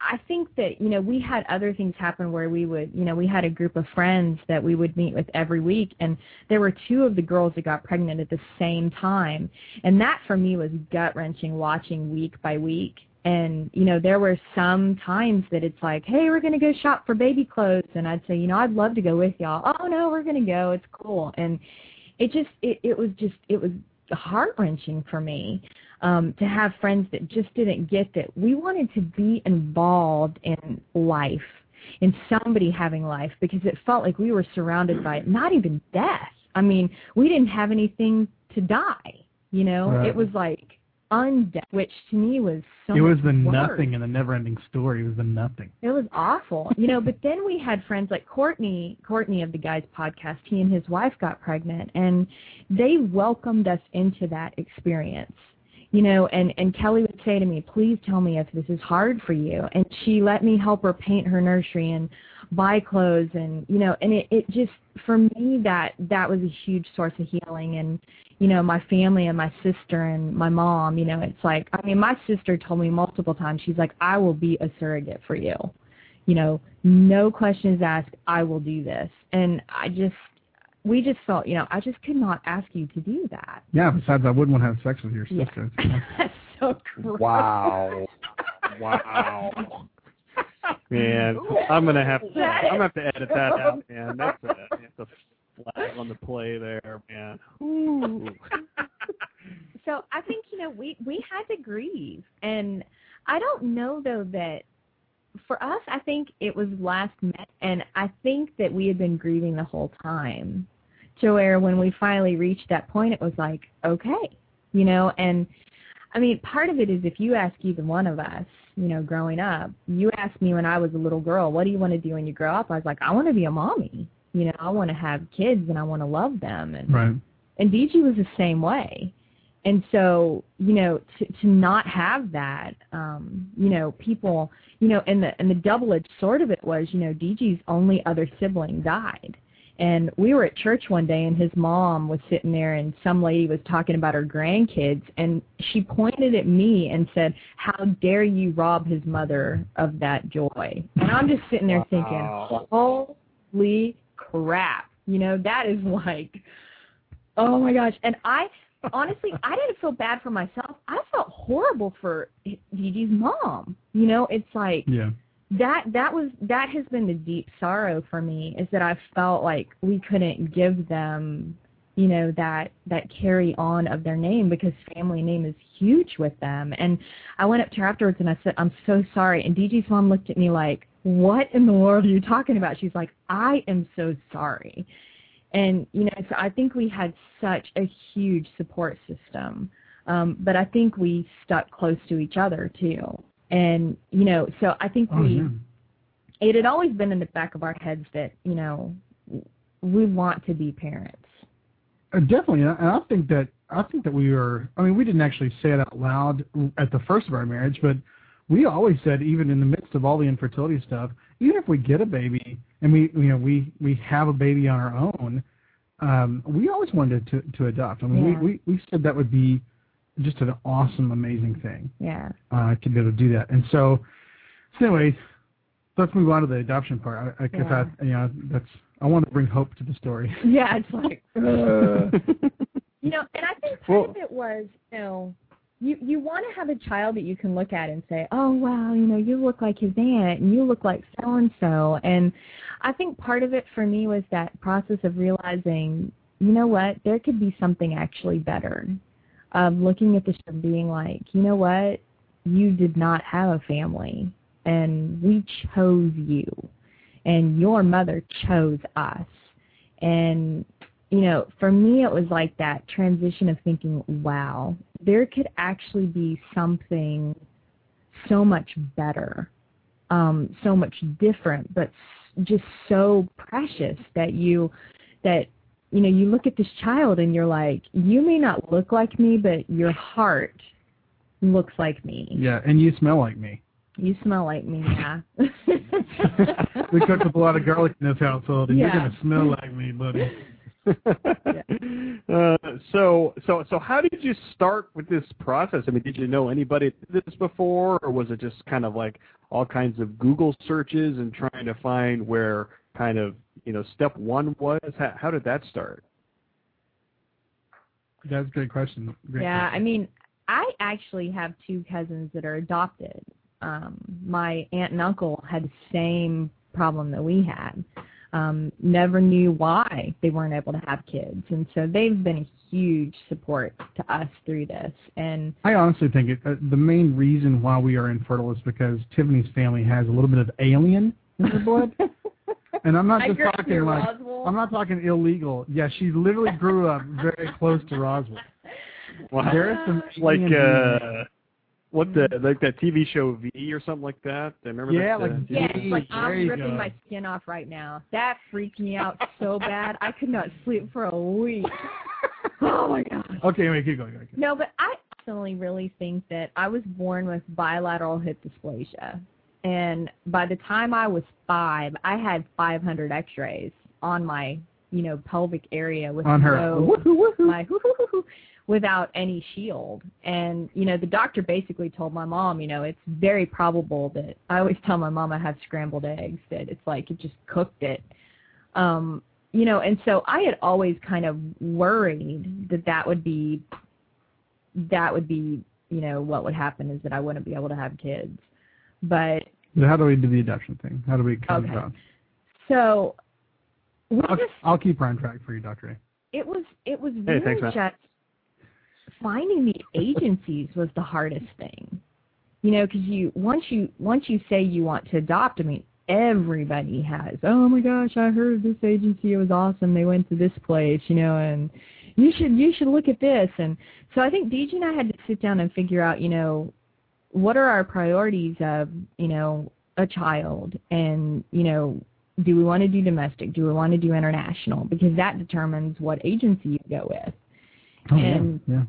i think that you know we had other things happen where we would you know we had a group of friends that we would meet with every week and there were two of the girls that got pregnant at the same time. And that for me was gut wrenching watching week by week. And you know there were some times that it's like hey we're going to go shop for baby clothes. And i'd say you know i'd love to go with y'all. Oh no we're going to go. It's cool. And it just it, it was just it was heart wrenching for me um to have friends that just didn't get that we wanted to be involved in life in somebody having life because it felt like we were surrounded by it, not even death. I mean, we didn't have anything to die. You know, Right. it was like undead, which to me was so. it was the worse. nothing in the never-ending story. It was the nothing. It was awful, you know. But then we had friends like Courtney, Courtney of the Guys podcast. He and his wife got pregnant, and they welcomed us into that experience, you know. And and Kelly would say to me, "Please tell me if this is hard for you." And she let me help her paint her nursery and buy clothes, and you know. And it it just for me that that was a huge source of healing and you know, my family and my sister and my mom, you know, it's like, I mean, my sister told me multiple times, she's like, I will be a surrogate for you. You know, no questions asked, I will do this. And I just, we just felt, you know, I just could not ask you to do that. Yeah. Besides, I wouldn't want to have sex with your Yeah. sister. That's so gross. Wow. Wow. Man, I'm gonna have to. I'm gonna have to edit that out, man. That's a, that's a flag on the play there, man. Ooh. so I think you know we we had to grieve, and I don't know though that for us, I think it was last met, and I think that we had been grieving the whole time. To where when we finally reached that point, it was like okay, you know, and I mean part of it is if you ask either one of us, you know, growing up, you asked me when I was a little girl, what do you want to do when you grow up? I was like, I want to be a mommy. You know, I want to have kids and I want to love them and Right. and DG was the same way. And so, you know, to to not have that, um, you know, people, you know, and the and the double edged sword of it was, you know, DG's only other sibling died. And we were at church one day and his mom was sitting there and some lady was talking about her grandkids and she pointed at me and said, How dare you rob his mother of that joy? And I'm just sitting there Wow. thinking, Holy crap. You know, that is like Oh my gosh. And I honestly I didn't feel bad for myself. I felt horrible for DG's mom. You know, it's like Yeah. That that was that has been the deep sorrow for me is that I felt like we couldn't give them, you know, that that carry on of their name because family name is huge with them. And I went up to her afterwards and I said, I'm so sorry. And DG's mom looked at me like, What in the world are you talking about? She's like, I am so sorry. And you know, so I think we had such a huge support system, um, but I think we stuck close to each other too. And you know, so I think Oh, we yeah. it had always been in the back of our heads that you know we want to be parents. Uh, definitely, and I think that I think that we were. I mean, we didn't actually say it out loud at the first of our marriage, but we always said, even in the midst of all the infertility stuff, even if we get a baby and we, you know, we we have a baby on our own, um, we always wanted to to adopt. I mean, Yeah. we, we we said that would be just an awesome, amazing thing Yeah. uh, to be able to do that. And so, so anyway, let's move on to the adoption part. I, I guess Yeah. I, you know, that's I want to bring hope to the story. Yeah, it's like you know, and I think part Well- of it was, you know, you you want to have a child that you can look at and say, "Oh, wow, you know, you look like his aunt and you look like so and so." And I think part of it for me was that process of realizing, you know what, there could be something actually better. Um, looking at this and being like, you know what, you did not have a family, and we chose you, and your mother chose us, and you know, for me, it was like that transition of thinking, wow, there could actually be something so much better, um, so much different, but just so precious that you, that, you know, you look at this child and you're like, you may not look like me, but your heart looks like me. Yeah, and you smell like me. You smell like me, yeah. we cook with a lot of garlic in this household, and Yeah. you're gonna smell like me, buddy. uh, so so so how did you start with this process? I mean, did you know anybody that did this before, or was it just kind of like all kinds of Google searches and trying to find where kind of you know step one was? How, how did that start? That's a great question. Great yeah, I mean, I actually have two cousins that are adopted. Um, my aunt and uncle had the same problem that we had. Um, never knew why they weren't able to have kids, and so they've been a huge support to us through this. And I honestly think it, uh, the main reason why we are infertile is because Tiffany's family has a little bit of alien in her blood? And I'm not just talking like Roswell. I'm not talking illegal. Yeah, she literally grew up very close to Roswell. Wow. There is some like uh, what the like that TV show V or something like that. I Remember Yeah, that? like uh, V. Yes, like there I'm you ripping go. my skin off right now. That freaked me out so bad. I could not sleep for a week. Oh my god. Okay, wait, keep going. keep going. No, but I personally really think that I was born with bilateral hip dysplasia. And by the time I was five, I had 500 x-rays on my, you know, pelvic area with On her. no, Woohoo, woohoo. my without any shield. And, you know, the doctor basically told my mom, you know, it's very probable that I always tell my mom I have scrambled eggs, that it's like it just cooked it. Um, you know, and so I had always kind of worried that that would be that would be, you know, what would happen is that I wouldn't be able to have kids. But So how do we do the adoption thing? How do we come Okay. about? so I'll, just I'll keep her on track for you, Doctor A. it was it was Hey, really thanks, just finding the agencies was the hardest thing you know because you once you once you say you want to adopt i mean everybody has oh my gosh i heard this agency it was awesome they went to this place you know and you should you should look at this and so i think DG and i had to sit down and figure out you know what are our priorities of you know a child and you know do we want to do domestic do we want to do international because that determines what agency you go with Oh, And- yeah.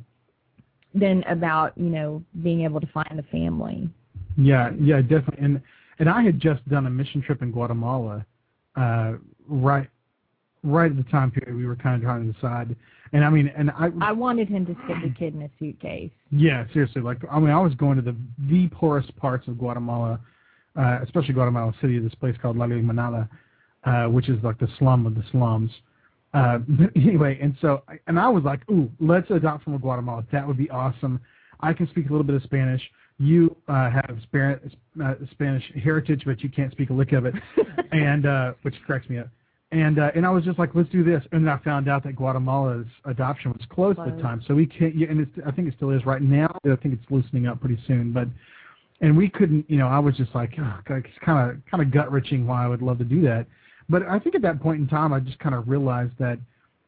then about you know being able to find a family Yeah, yeah, definitely. And and I had just done a mission trip in Guatemala, uh, right, right at the time period we were kind of trying to decide. And I mean, and I, i wanted him to stick the kid in a suitcase yeah, seriously, like I mean, I was going to the the poorest parts of Guatemala, uh, especially Guatemala City. This place called La Limonada, uh, which is like the slum of the slums. Uh, but anyway, and so and I was like, ooh, let's adopt from Guatemala. That would be awesome. I can speak a little bit of Spanish. You uh, have Spanish, uh, Spanish heritage, but you can't speak a lick of it, and uh, which cracks me up. And uh, and I was just like, let's do this. And then I found out that Guatemala's adoption was closed at the time, so we can't. Yeah, and it's, I think it still is right now. I think it's loosening up pretty soon, but and we couldn't. You know, I was just like, oh, God, it's kind of kind of gut wrenching. Why I would love to do that, but I think at that point in time, I just kind of realized that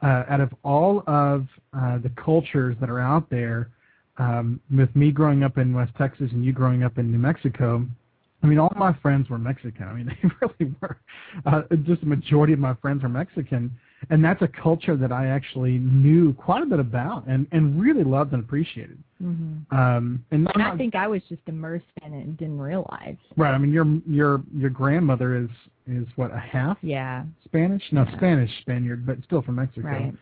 uh, out of all of uh, the cultures that are out there, um, with me growing up in West Texas and you growing up in New Mexico, I mean, all my friends were Mexican. I mean, they really were. Uh, just the majority of my friends are Mexican, and that's a culture that I actually knew quite a bit about and and really loved and appreciated. hmm Um, and and i think i was just immersed in it and didn't realize right. I mean, your your your grandmother is is what a half yeah Spanish? No, Yeah. Spanish Spaniard, but still from Mexico. right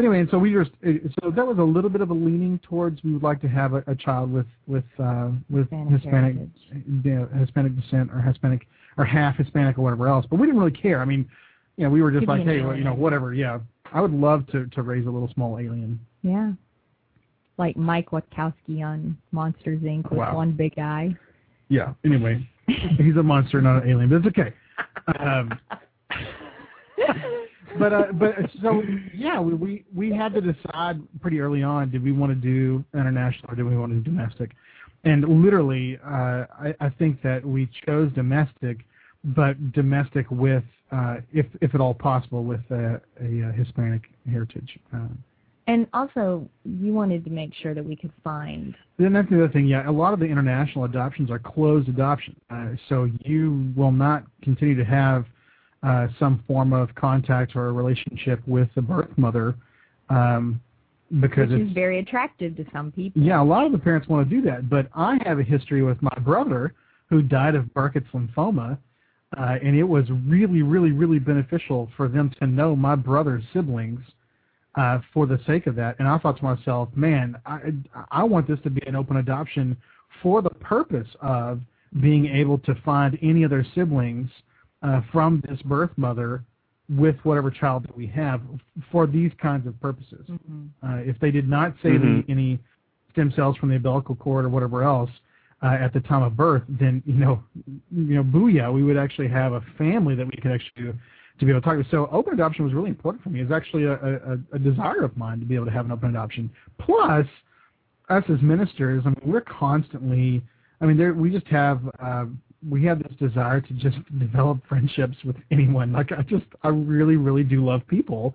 Anyway, and so we just so that was a little bit of a leaning towards we would like to have a, a child with with uh, with Hispanic Hispanic you know, Hispanic descent or Hispanic or half Hispanic or whatever else. But we didn't really care. I mean, you know, we were just Could like, hey, well, you know, whatever. Yeah, I would love to to raise a little small alien. yeah like mike Wazowski on monsters inc with Wow. one big eye Yeah. Anyway, he's a monster, not an alien, but it's okay. Um, but uh, but so yeah, we, we we had to decide pretty early on: did we want to do international or did we want to do domestic? And literally, uh, I, I think that we chose domestic, but domestic with, uh, if if at all possible, with a, a, uh Hispanic heritage. Uh, and also you wanted to make sure that we could find Then that's the other thing. Yeah, a lot of the international adoptions are closed adoption, uh, so you will not continue to have some form of contact or a relationship with the birth mother um, because which it's is very attractive to some people yeah. A lot of the parents want to do that, but I have a history with my brother who died of Burkitt's lymphoma, uh, and it was really, really, really beneficial for them to know my brother's siblings uh, for the sake of that. And I thought to myself, man, I, I want this to be an open adoption for the purpose of being able to find any other siblings uh, from this birth mother with whatever child that we have for these kinds of purposes. hmm Uh, if they did not save Mhm. any, any stem cells from the umbilical cord or whatever else uh, at the time of birth, then you know, you know, booyah, we would actually have a family that we could actually do, to be able to talk to. So open adoption was really important for me. It's actually a, a, a desire of mine to be able to have an open adoption. Plus, us as ministers, I mean, we're constantly. I mean, there we just have uh, we have this desire to just develop friendships with anyone. Like I just I really really do love people.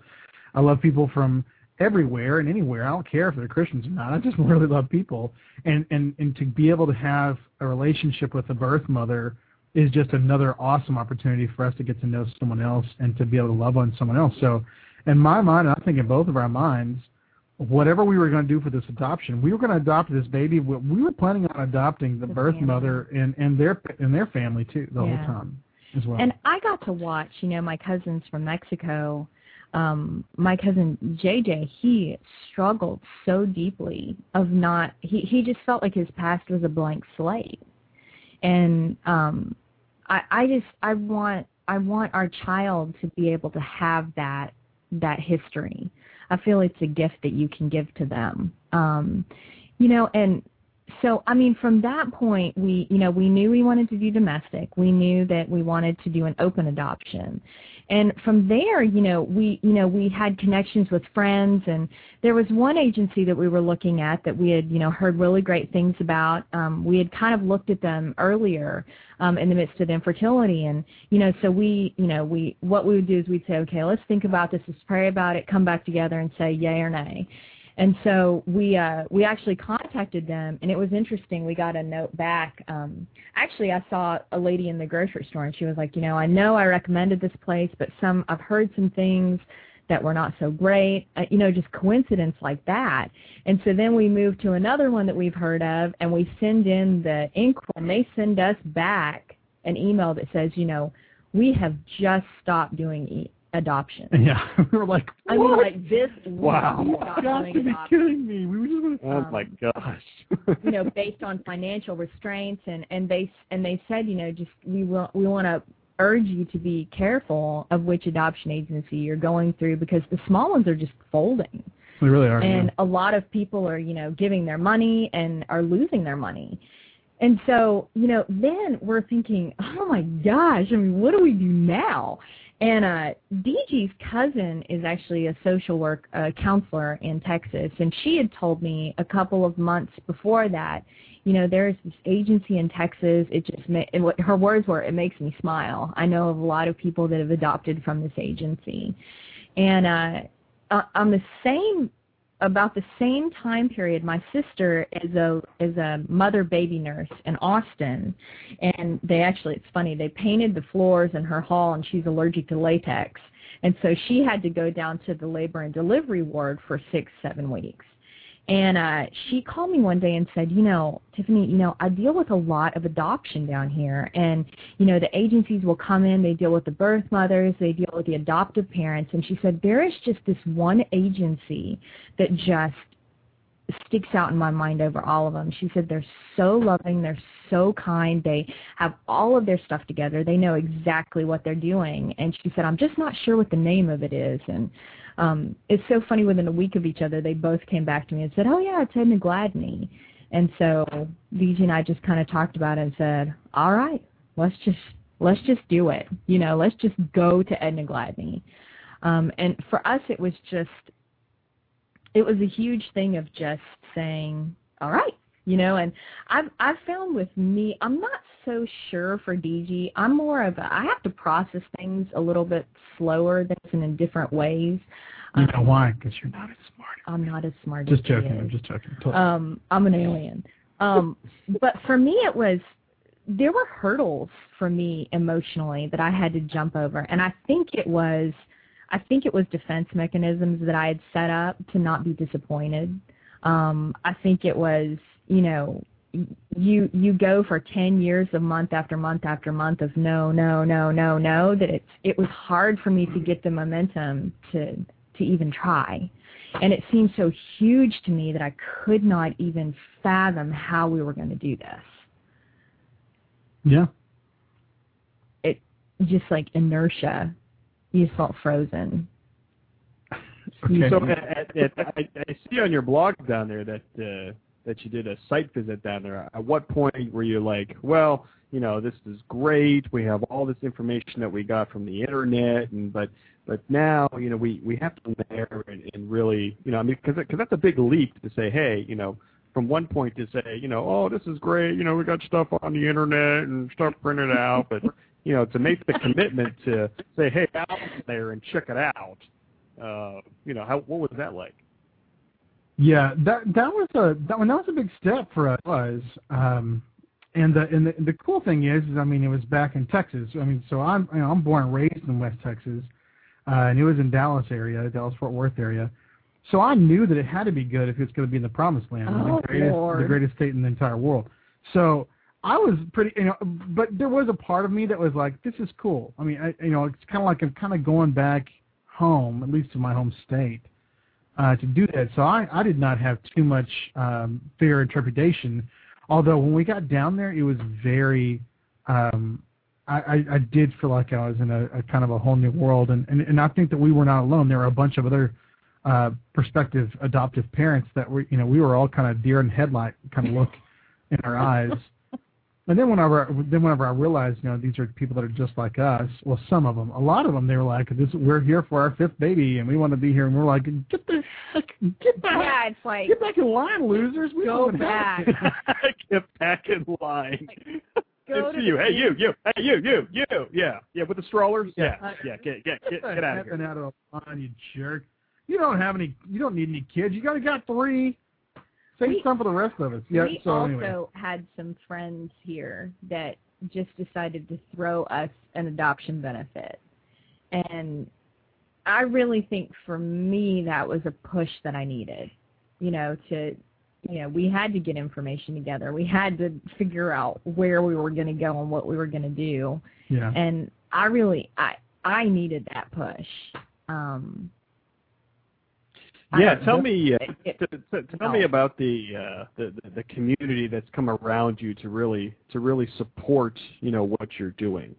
I love people from everywhere and anywhere. I don't care if they're Christians or not. I just really love people. And and and to be able to have a relationship with a birth mother is just another awesome opportunity for us to get to know someone else and to be able to love on someone else. So in my mind, and I think in both of our minds, whatever we were going to do for this adoption, we were going to adopt this baby. We were planning on adopting the, The birth family. mother and and their and their family too the Yeah. whole time as well. And I got to watch, you know, my cousins from Mexico. Um, my cousin JJ, he struggled so deeply of not he he just felt like his past was a blank slate. And um I I just I want I want our child to be able to have that that history. I feel it's a gift that you can give to them. Um you know, and so I mean from that point we you know we knew we wanted to do domestic. We knew that we wanted to do an open adoption. And from there, you know, we you know, we had connections with friends and there was one agency that we were looking at that we had, you know, heard really great things about. Um we had kind of looked at them earlier um in the midst of infertility and you know, so we, you know, we what we would do is we'd say, okay, let's think about this, let's pray about it, come back together and say yay or nay. And so we uh, we actually contacted them, and it was interesting. We got a note back. Um, actually, I saw a lady in the grocery store, and she was like, you know, I know I recommended this place, but some I've heard some things that were not so great. Uh, you know, just coincidence like that. And so then we move to another one that we've heard of, and we send in the inquiry, and they send us back an email that says, you know, we have just stopped doing adoption. yeah, we were like, I mean, like this. Wow. week, you stop got to be adoption. kidding me. We were just gonna, Oh Um, my gosh. you know, based on financial restraints, and and they and they said, you know, just we want we want to urge you to be careful of which adoption agency you're going through because the small ones are just folding, we really are. and a lot of people are you know giving their money and are losing their money. And so, you know, then we're thinking, oh my gosh, I mean, what do we do now? And uh, DG's cousin is actually a social work uh, counselor in Texas, and she had told me a couple of months before that, you know, there's this agency in Texas. It just ma- and what her words were, it makes me smile. I know of a lot of people that have adopted from this agency, and uh, uh, on the same about the same time period, my sister is a is a mother baby nurse in Austin, and they actually it's funny they painted the floors in her hall, and she's allergic to latex, and so she had to go down to the labor and delivery ward for six seven weeks. And uh, she called me one day and said, you know, Tiffany, you know, I deal with a lot of adoption down here, and you know, the agencies will come in, they deal with the birth mothers, they deal with the adoptive parents, and she said there is just this one agency that just sticks out in my mind over all of them. She said they're so loving, they're so kind, they have all of their stuff together, they know exactly what they're doing. And she said, I'm just not sure what the name of it is. And um, it's so funny. Within a week of each other, they both came back to me and said, "Oh yeah, it's Edna Gladney." And so DG and I just kind of talked about it and said, "All right, let's just let's just do it. You know, let's just go to Edna Gladney." Um, and for us, it was just it was a huge thing of just saying, "All right." You know, and I've I've found with me, I'm not so sure for DG. I'm more of a I have to process things a little bit slower than and in different ways. you know Um, why? Because you're not as smart. I'm not as smart Just as joking. I'm just joking. Um, I'm an alien. Um, but for me, it was there were hurdles for me emotionally that I had to jump over, and I think it was, I think it was defense mechanisms that I had set up to not be disappointed. Um, I think it was, you know, you you go for 10 years of month after month after month of no no no no no that it's it was hard for me to get the momentum to to even try and it seemed so huge to me that I could not even fathom how we were going to do this yeah. it just like inertia you just felt frozen Okay. So at, at, I, I see on your blog down there that uh, that you did a site visit down there. At what point were you like, well, you know, this is great. We have all this information that we got from the internet, and but but now, you know, we we have to go there and, and really, you know, I mean, because because that's a big leap to say, hey, you know, from one point to say, you know, oh, this is great. You know, we got stuff on the internet and stuff printed out, but you know, to make the commitment to say, hey, out there and check it out. Uh, you know, how what was that like? Yeah, that that was a that one that was a big step for us. Was um, and the and the, the cool thing is, is, I mean, it was back in Texas. I mean, so I'm you know, I'm born and raised in West Texas, uh, and it was in Dallas area, Dallas Fort Worth area. So I knew that it had to be good if it's going to be in the promised land, oh, the greatest Lord. the greatest state in the entire world. So I was pretty, you know, but there was a part of me that was like, this is cool. I mean, I, you know, it's kind of like I'm kind of going back home, at least to my home state, uh, to do that. So I, I did not have too much um, fear and trepidation Although when we got down there, it was very. Um, I, I, I did feel like I was in a, a kind of a whole new world, and, and and I think that we were not alone. There were a bunch of other uh, prospective adoptive parents that were, you know, we were all kind of deer in headlight kind of look in our eyes. And then whenever then whenever I realized, you know, these are people that are just like us. Well, some of them, a lot of them, they were like, "This we're here for our fifth baby, and we want to be here." And we're like, "Get the heck, get back, Yeah, it's like get back in line, losers. We Go back. Get back in line. go it's to you. the Hey, you, you. Hey, you, you, you. Yeah, yeah. With the strollers. Yeah, Yeah. yeah. Get, get, get, Get out of heck here. out of the line, you jerk. You don't have any. You don't need any kids. You got to got three. Save We- some for the rest of us. Yeah. we so also anyway. had some friends here that just decided to throw us an adoption benefit. And I really think for me that was a push that I needed. You know, to you know, we had to get information together. We had to figure out where we were going to go and what we were going to do. Yeah. And I really I I needed that push. Um Yeah, don't- tell me, uh, it- it- t- t- tell me about the, uh, the the the community that's come around you to really to really support you know what you're doing.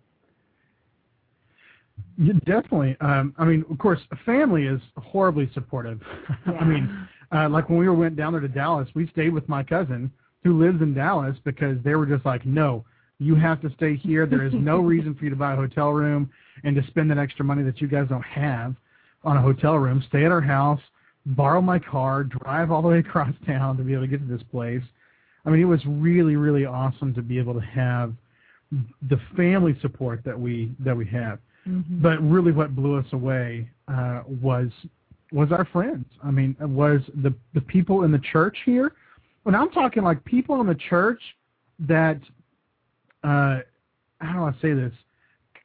Yeah, definitely. Um, I mean, of course, family is horribly supportive. I mean, uh, like when we went down there to Dallas, we stayed with my cousin who lives in Dallas because they were just like, no, you have to stay here. There is no reason for you to buy a hotel room and to spend that extra money that you guys don't have on a hotel room. Stay at our house, borrow my car, drive all the way across town to be able to get to this place. I mean, it was really, really awesome to be able to have the family support that we that we have. Mhm. But really, what blew us away uh, was was our friends. I mean, it was the the people in the church here. When I'm talking like people in the church that, uh, how do I say this?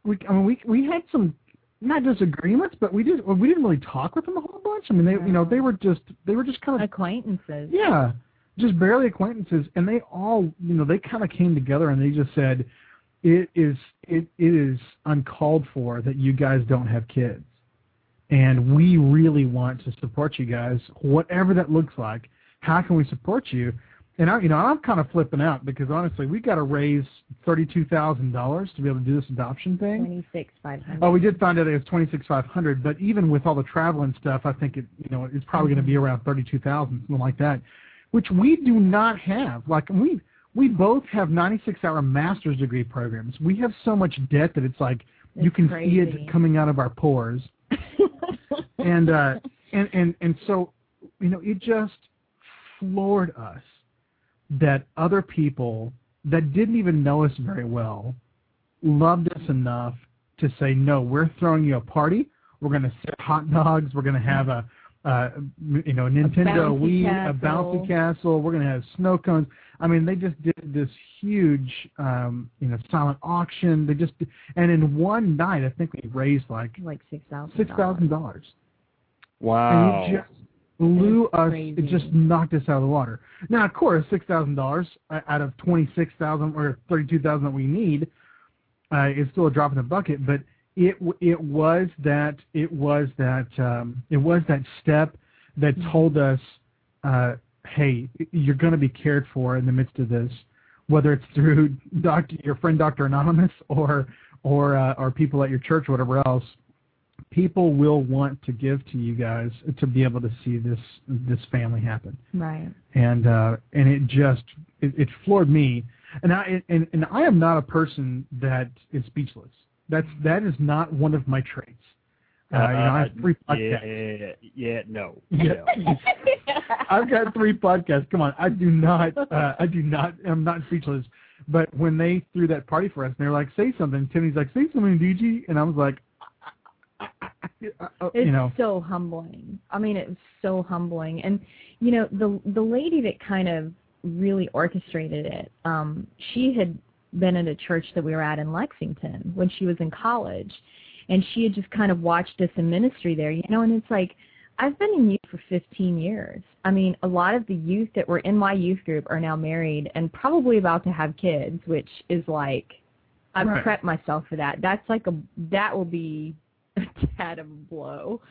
We, I mean, we we had some not disagreements, but we did we didn't really talk with them a whole bunch. I mean, they you know they oh. were just they were just kind of acquaintances. yeah, just barely acquaintances, and they all, you know, they kind of came together and they just said, "It is it it is uncalled for that you guys don't have kids, and we really want to support you guys, whatever that looks like. How can we support you?" And I, you know, I'm kind of flipping out because honestly, we got to raise thirty-two thousand dollars to be able to do this adoption thing. Twenty six five hundred. Oh, we did find out it was twenty six five hundred, but even with all the travel and stuff, I think it you know it's probably going to be around thirty two thousand, something like that, which we do not have. Like we we both have ninety six hour master's degree programs. We have so much debt that it's like you It's can see it coming out of our pores, and uh, and and and so you know it just floored us that other people that didn't even know us very well loved us enough to say, no, we're throwing you a party. We're going to sell hot dogs. We're going to have a, uh, you know, Nintendo bouncy Wii, a bouncy castle. We're going to have snow cones. I mean, they just did this huge, um, you know, silent auction. They just, and in one night, I think we raised like like six thousand. six thousand dollars. Wow. And it just blew us. crazy. It just knocked us out of the water. Now, of course, six thousand dollars out of twenty six thousand or thirty two thousand that we need uh, is still a drop in the bucket. But it it was that it was that um, it was that step that Mm-hmm. told us, uh, hey, you're going to be cared for in the midst of this, whether it's through doctor, your friend Doctor Anonymous or or uh, or people at your church or whatever else people will want to give to you guys to be able to see this this family happen Right. and uh and it just it, it floored me and i and, and i am not a person that is speechless that's that is not one of my traits Uh, you know, I have three podcasts. Yeah, yeah, no. Yeah. no. I've got three podcasts. Come on, I do not, uh, I do not, I'm not speechless. But when they threw that party for us, and they were like, "Say something," Timmy's like, "Say something, DG," and I was like, uh, It's you know, so humbling. I mean, it's so humbling. And you know, the the lady that kind of really orchestrated it, um, she had been at a church that we were at in Lexington when she was in college, and she had just kind of watched us in ministry there, you know. And it's like, I've been in youth for 15 years. I mean, a lot of the youth that were in my youth group are now married and probably about to have kids, which is like, I've Right. prepped myself for that. That's like a that will be a tad of a blow.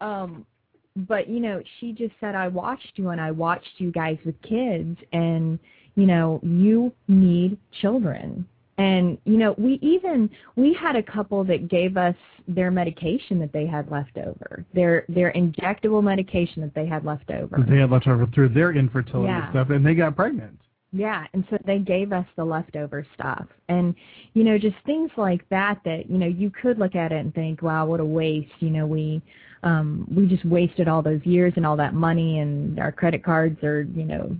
Um, but you know, she just said, I watched you and I watched you guys with kids and, you know, you need children. And, you know, we even, we had a couple that gave us their medication that they had left over, their, their injectable medication that they had left over. they had leftover through their infertility Yeah. stuff, and they got pregnant. Yeah, and so they gave us the leftover stuff. And, you know, just things like that that, you know, you could look at it and think, wow, what a waste. You know, we um we just wasted all those years and all that money and our credit cards are, you know,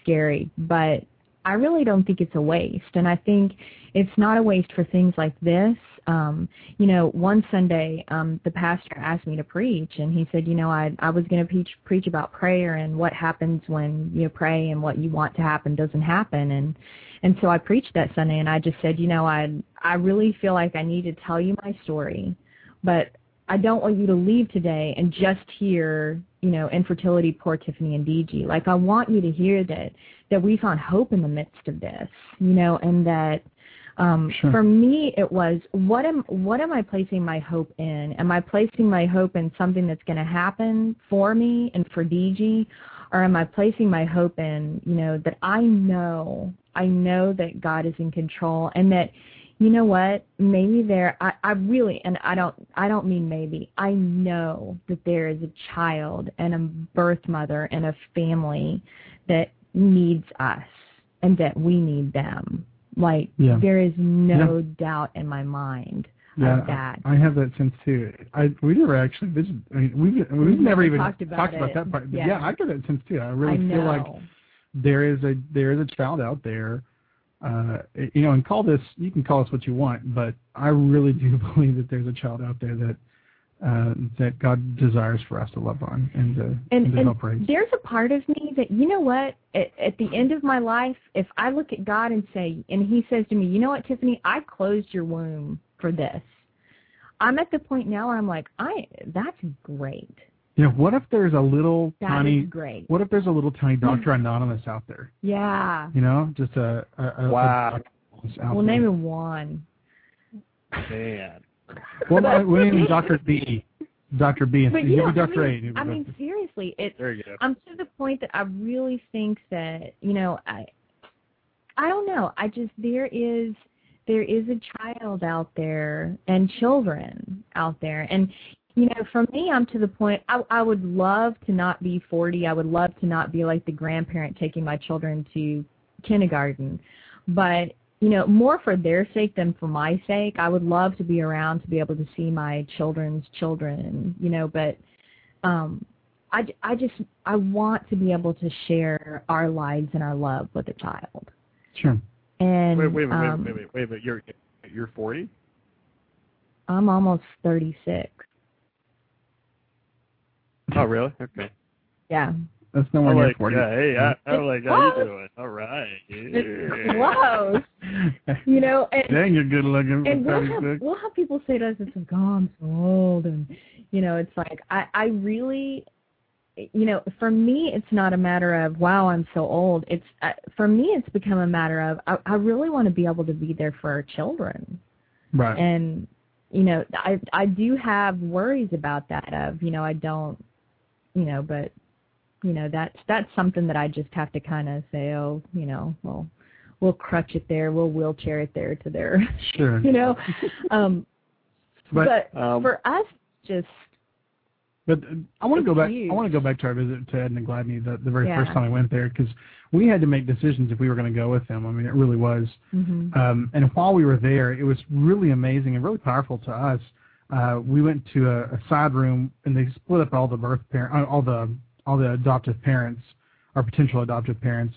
scary. But I really don't think it's a waste. And I think it's not a waste for things like this. Um, you know, one Sunday, um, the pastor asked me to preach, and he said, you know, I I was going to preach preach about prayer and what happens when you pray and what you want to happen doesn't happen, and and so I preached that Sunday, and I just said, you know, I I really feel like I need to tell you my story, but I don't want you to leave today and just hear, you know, infertility, poor Tiffany and DG. Like I want you to hear that that we found hope in the midst of this, you know, and that um Sure. for me it was what am what am I placing my hope in? Am I placing my hope in something that's going to happen for me and for DG or am I placing my hope in, you know, that I know I know that God is in control and that you know what maybe there I, I really and i don't i don't mean maybe i know that there is a child and a birth mother and a family that needs us and that we need them like Yeah. there is no doubt in my mind Yeah, of that I have that sense too. I we never actually visited. I mean, we've we've, We've never never even talked about it. that part. But Yeah. yeah, I get that sense too. I i really know feel like there is a there is a child out there. Uh, you know, and call this you can call this what you want, but I really do believe that there's a child out there that uh, that God desires for us to love on and to, and, and, to help raise. there's a part of me that you know what at, at the end of my life if i look at god and say and he says to me you know what tiffany i closed your womb for this i'm at the point now where i'm like i that's great You know, what if there's a little That is tiny great what if there's a little tiny Doctor hmm. Anonymous out there? yeah You know, just a, a, a Wow. a- we'll there. name him juan Man. Well, I- we name him Doctor B. Doctor B. And but he'll you know, Doctor I A. mean, I mean seriously it There you go. I'm to the point that I really think that you know I I don't know I just there is there is a child out there and children out there and you know for me I'm to the point I I would love to not be 40 I would love to not be like the grandparent taking my children to kindergarten but you know more for their sake than for my sake I would love to be around to be able to see my children's children you know but um I, I just I want to be able to share our lives and our love with a child. Sure. And Wait, wait, wait, wait, um, wait, wait, wait, wait. You're you're 40? I'm almost 36. Oh, really? Okay. Yeah. That's I'm nowhere near like, 40. yeah, hey, I, I'm like, how Close. you doing? All right. It's Yeah. close. You know, and Dang, you're good looking and we'll have we'll have people say to us, it's like, oh, I'm so old, and you know, it's like I I really, you know, for me, it's not a matter of wow, I'm so old. It's uh, for me, it's become a matter of I, I really want to be able to be there for our children. Right. and you know i i do have worries about that of you know i don't you know but you know that's that's something that i just have to kind of say oh you know well we'll crutch it there we'll wheelchair it there to there Sure. you know um But- but, Um, for us just But uh, I want to go back. huge. I want to go back to our visit to Edna Gladney the, the very Yeah. first time I went there because we had to make decisions if we were going to go with them. I mean, it really was. mhm Um, and while we were there, it was really amazing and really powerful to us. Uh, we went to a, a side room and they split up all the birth parent, uh, all the all the adoptive parents or potential adoptive parents,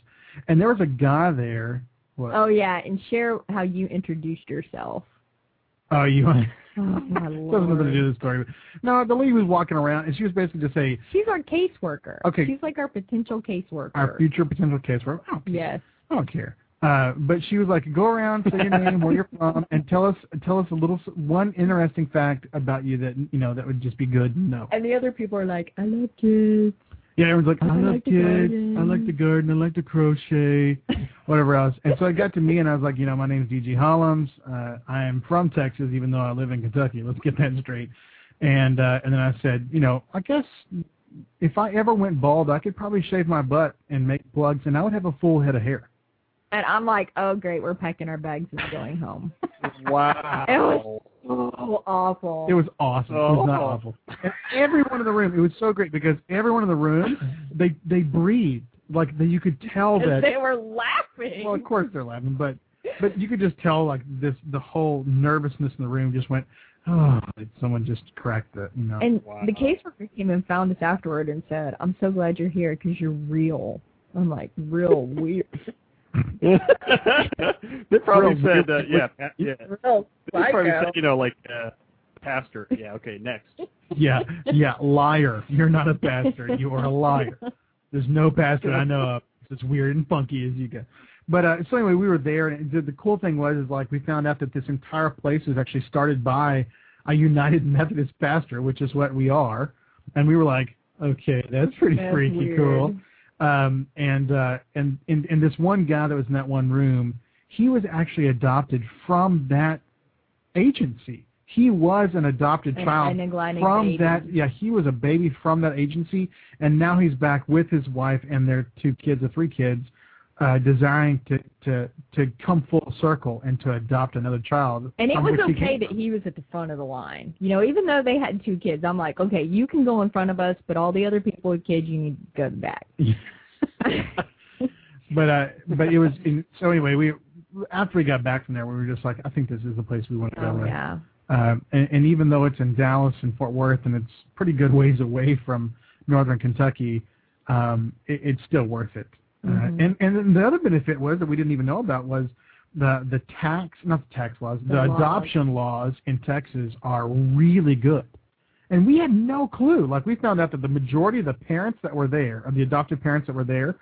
and there was a guy there. What? Oh yeah, and share how you introduced yourself. Oh, you. Oh my Doesn't nothing to do with the story. No, the lady was walking around and she was basically just saying, She's our caseworker. Okay. She's like our potential caseworker. our future potential caseworker. I don't care. Yes. I don't care. Uh, but she was like, go around, say your name, where you're from, and tell us tell us a little one interesting fact about you that you know that would just be good know. And the other people are like, I love kids. Yeah, everyone's like, I, I love like kids. I like the garden, I like to crochet, whatever else. And so it got to me, and I was like, you know, my name's D.G. Hollums. Uh, I am from Texas, even though I live in Kentucky. Let's get that straight. And uh, and then I said, you know, I guess if I ever went bald, I could probably shave my butt and make plugs, and I would have a full head of hair. And I'm like, oh great, we're packing our bags and going home. Wow. It was so awful. It was awesome. It was not Oh. awful. And everyone in the room, it was so great because everyone in the room, they they breathed like they, you could tell that. they were laughing. Well, of course they're laughing, but but you could just tell like this the whole nervousness in the room just went. Oh, did someone just cracked the you know? And Wow. the caseworker came and found us afterward and said, I'm so glad you're here because you're real. I'm like, real weird. they probably Real said, uh, yeah, pa- yeah. Real They probably said, you know, like uh, pastor. Yeah, okay, next. yeah, yeah, liar. You're not a pastor. You are a liar. There's no pastor I know of. It's as weird and funky as you get. But uh, so anyway, we were there, and the, the cool thing was is like we found out that this entire place was actually started by a United Methodist pastor, which is what we are, and we were like, okay, that's pretty That's freaky weird. cool. Um, and uh, and and and this one guy that was in that one room, he was actually adopted from that agency. He was an adopted An child from baby. that. Yeah, he was a baby from that agency, and now he's back with his wife and their two kids, or three kids, uh, desiring to to to come full circle and to adopt another child. And it was okay that he was at the front of the line. You know, even though they had two kids, I'm like, okay, you can go in front of us, but all the other people with kids, you need to go back. but uh, but it was in, so anyway. We after we got back from there, we were just like, I think this is the place we want to go. Oh with. yeah. Um, and, and even though it's in Dallas and Fort Worth, and it's pretty good ways away from northern Kentucky, um, it, it's still worth it. Uh, Mhm. and and the other benefit was that we didn't even know about was the the tax, not the tax laws, the, The laws. adoption laws in Texas are really good. And we had no clue. Like we found out that the majority of the parents that were there, of the adoptive parents that were there,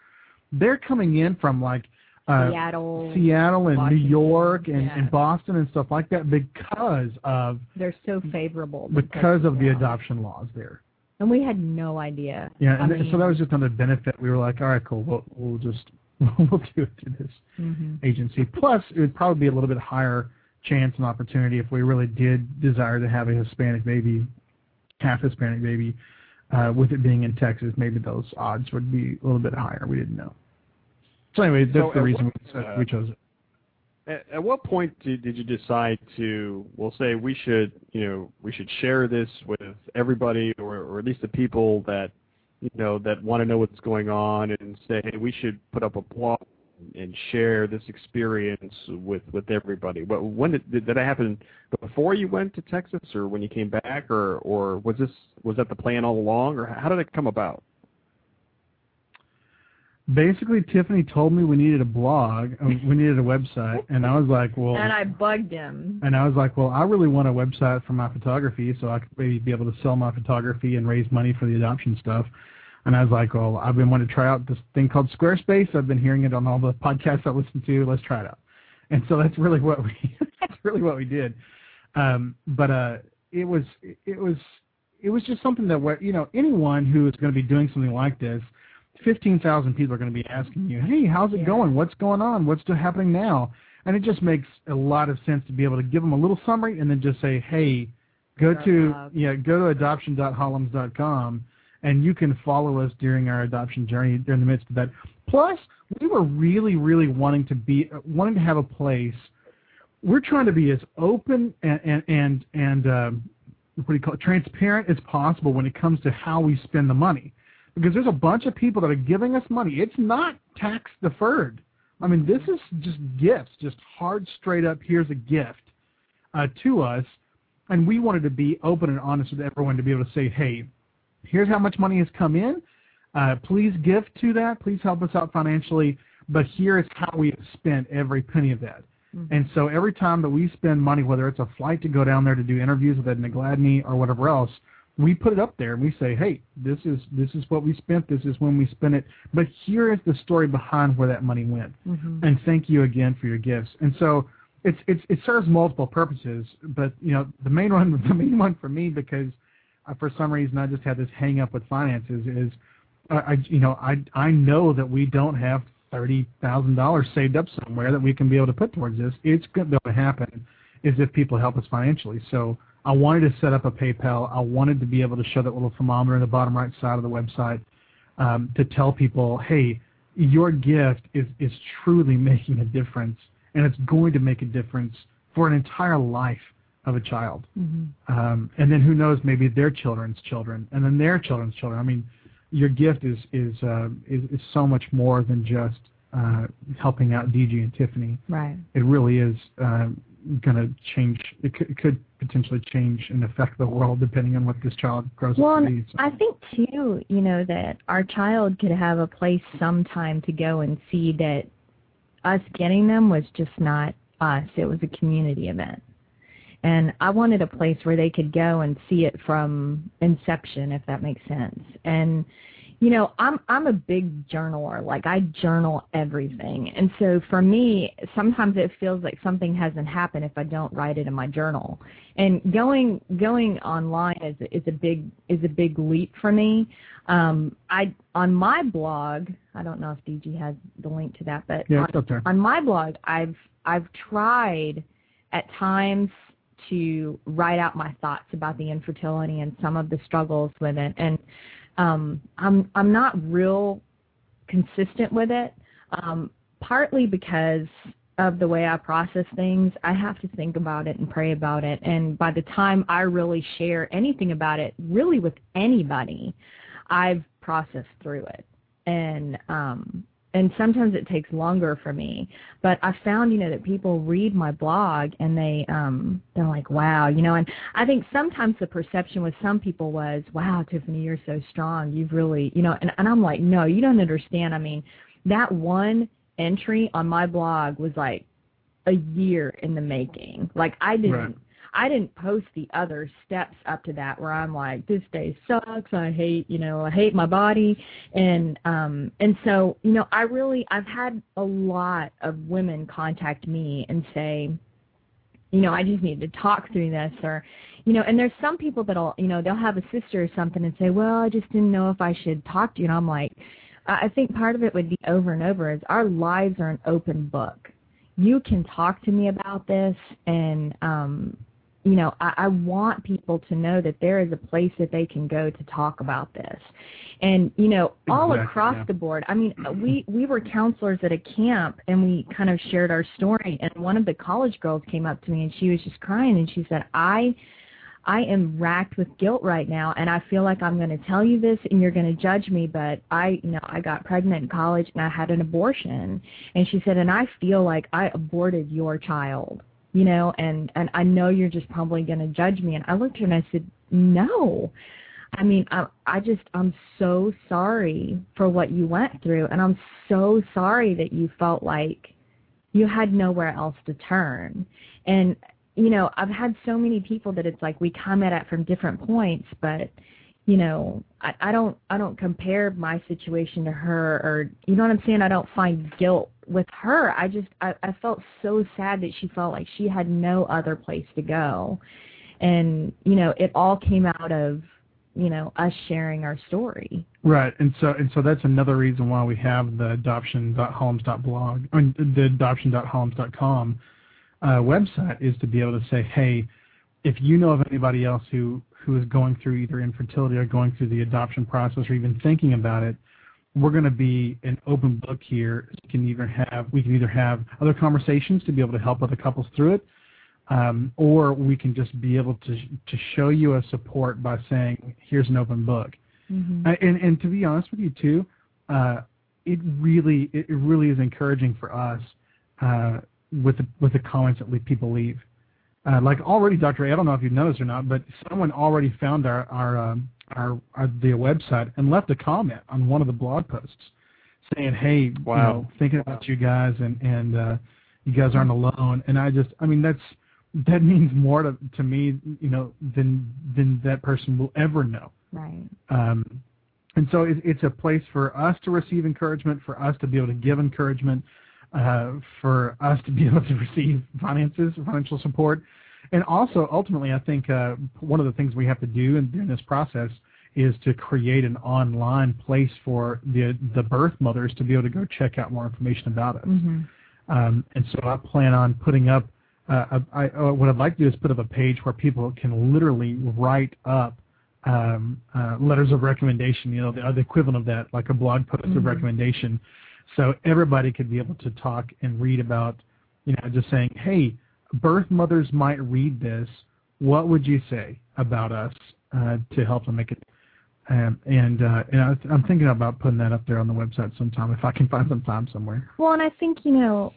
they're coming in from like uh, Seattle. Seattle and New York and, yeah. and Boston and stuff like that because of They're so favorable. because of the laws. adoption laws there. And we had no idea. Yeah, I and th- so that was just another benefit. We were like, all right, cool. We'll we'll just we'll do it through this Mhm. agency. Plus, it would probably be a little bit higher chance and opportunity if we really did desire to have a Hispanic baby, half Hispanic baby. Uh, with it being in Texas, maybe those odds would be a little bit higher. We didn't know. So anyway, that's So the reason what- we, uh, we chose it. At, at what point did, you decide to, well, say we should, you know, we should share this with everybody, or, at least the people that, you know, that want to know what's going on, and say, hey, we should put up a blog and share this experience with with everybody. But when did did that happen? Before you went to Texas, or when you came back, or or was this was that the plan all along, or how did it come about? Basically, Tiffany told me we needed a blog, uh, we needed a website, and I was like, well, And I bugged him. and I was like, well, I really want a website for my photography, so I could maybe be able to sell my photography and raise money for the adoption stuff. And I was like, well, I've been wanting to try out this thing called Squarespace. I've been hearing it on all the podcasts I listen to. Let's try it out. And so that's really what we that's really what we did. Um, but uh, it was it was it was just something that you know anyone who is going to be doing something like this, fifteen thousand people are going to be asking you, hey, how's it Yeah. going? What's going on? What's happening now? And it just makes a lot of sense to be able to give them a little summary and then just say, hey, go to blog. yeah go to adoption.hollums.com and you can follow us during our adoption journey during the midst of that. Plus, we were really, really wanting to be wanting to have a place. We're trying to be as open and and and, and um, what do you call it, transparent as possible when it comes to how we spend the money, because there's a bunch of people that are giving us money. It's not tax deferred. I mean, this is just gifts, just hard, straight up. Here's a gift uh, to us, and we wanted to be open and honest with everyone to be able to say, hey, here's how much money has come in. Uh, please give to that. Please help us out financially. But here is how we have spent every penny of that. Mm-hmm. And so every time that we spend money, whether it's a flight to go down there to do interviews with Edna Gladney or whatever else, we put it up there and we say, hey, this is this is what we spent. This is when we spent it. But here is the story behind where that money went. Mhm. And thank you again for your gifts. And so it's it's it serves multiple purposes. But you know the main one the main one for me because uh, for some reason I just had this hang up with finances is uh, I you know I I know that we don't have thirty thousand dollars saved up somewhere that we can be able to put towards this. It's going to happen is if people help us financially. So I wanted to set up a PayPal. I wanted to be able to show that little thermometer in the bottom right side of the website um, to tell people, hey, your gift is is truly making a difference, and it's going to make a difference for an entire life of a child. Mhm. Um, and then who knows, maybe their children's children, and then their children's children. I mean, your gift is is uh, is, is so much more than just uh, helping out DG and Tiffany. Right. It really is uh, going to change. It could, it could potentially change and affect the world depending on what this child grows Well, up to be. So. I think too, you know, that our child could have a place sometime to go and see that us getting them was just not us. It was a community event. And I wanted a place where they could go and see it from inception, if that makes sense. And you know, I'm I'm a big journaler. Like I journal everything. And so for me, sometimes it feels like something hasn't happened if I don't write it in my journal. And going going online is is a big is a big leap for me. Um I on my blog, I don't know if DG has the link to that, but yeah, on, there. on my blog, I've I've tried at times to write out my thoughts about the infertility and some of the struggles with it, and um, I'm I'm not real consistent with it. Um, partly because of the way I process things, I have to think about it and pray about it. And by the time I really share anything about it, really with anybody, I've processed through it. And um, and sometimes it takes longer for me. But I found, you know, that people read my blog and they um they're like, Wow, you know, and I think sometimes the perception with some people was, Wow, Tiffany, you're so strong. You've really you know and, and I'm like, No, you don't understand. I mean, that one entry on my blog was like a year in the making. Like I didn't Right. I didn't post the other steps up to that where I'm like, this day sucks. I hate, you know, I hate my body, and um, and so, you know, I really, I've had a lot of women contact me and say, you know, I just need to talk through this, or, you know, and there's some people that'll, you know, they'll have a sister or something and say, well, I just didn't know if I should talk to you, and I'm like, I think part of it would be over and over is our lives are an open book. You can talk to me about this, and um, you know, I, I want people to know that there is a place that they can go to talk about this. And, you know, all Exactly, across yeah. the board. I mean, uh, we we were counselors at a camp and we kind of shared our story and one of the college girls came up to me and she was just crying and she said, "I I am racked with guilt right now and I feel like I'm going to tell you this and you're going to judge me, but I, you know, I got pregnant in college and I had an abortion." And she said, "And I feel like I aborted your child." You know, and and I know you're just probably going to judge me. And I looked at her and I said, no. I mean, I I just I'm so sorry for what you went through, and I'm so sorry that you felt like you had nowhere else to turn. And you know, I've had so many people that it's like we come at it from different points, but you know, I, I don't I don't compare my situation to her or you know what I'm saying? I don't find guilt with her. I just I, I felt so sad that she felt like she had no other place to go. And, you know, it all came out of, you know, us sharing our story. Right, and so and so that's another reason why we have the adoption.hollums.blog, I mean, the adoption.hollums.com uh, website is to be able to say, hey, if you know of anybody else who who is going through either infertility or going through the adoption process or even thinking about it, we're going to be an open book here. We can either have we can either have other conversations to be able to help other couples through it, um, or we can just be able to to show you a support by saying, here's an open book. Mm-hmm. Uh, and and to be honest with you too, uh, it really it really is encouraging for us uh, with the with the comments that people leave. Uh, like already, Dr. A, I don't know if you've noticed or not, but someone already found our our, um, our our the website and left a comment on one of the blog posts saying, "Hey, Wow. you know, thinking about you guys and and uh, you guys aren't alone." And I just, I mean, that's that means more to to me, you know, than than that person will ever know. Right. Um, and so it, it's a place for us to receive encouragement, for us to be able to give encouragement, uh, for us to be able to receive finances, financial support, and also ultimately, I think uh, one of the things we have to do in, during this process is to create an online place for the the birth mothers to be able to go check out more information about us. hmm Um, and so I plan on putting up. Uh, I, I, what I'd like to do is put up a page where people can literally write up um, uh, letters of recommendation. You know, the, the equivalent of that, like a blog post of Mhm. recommendation, so everybody could be able to talk and read about. You know, just saying, hey, birth mothers might read this. What would you say about us uh, to help them make it? Um, and uh, and I, I'm thinking about putting that up there on the website sometime if I can find some time somewhere. Well, and I think, you know,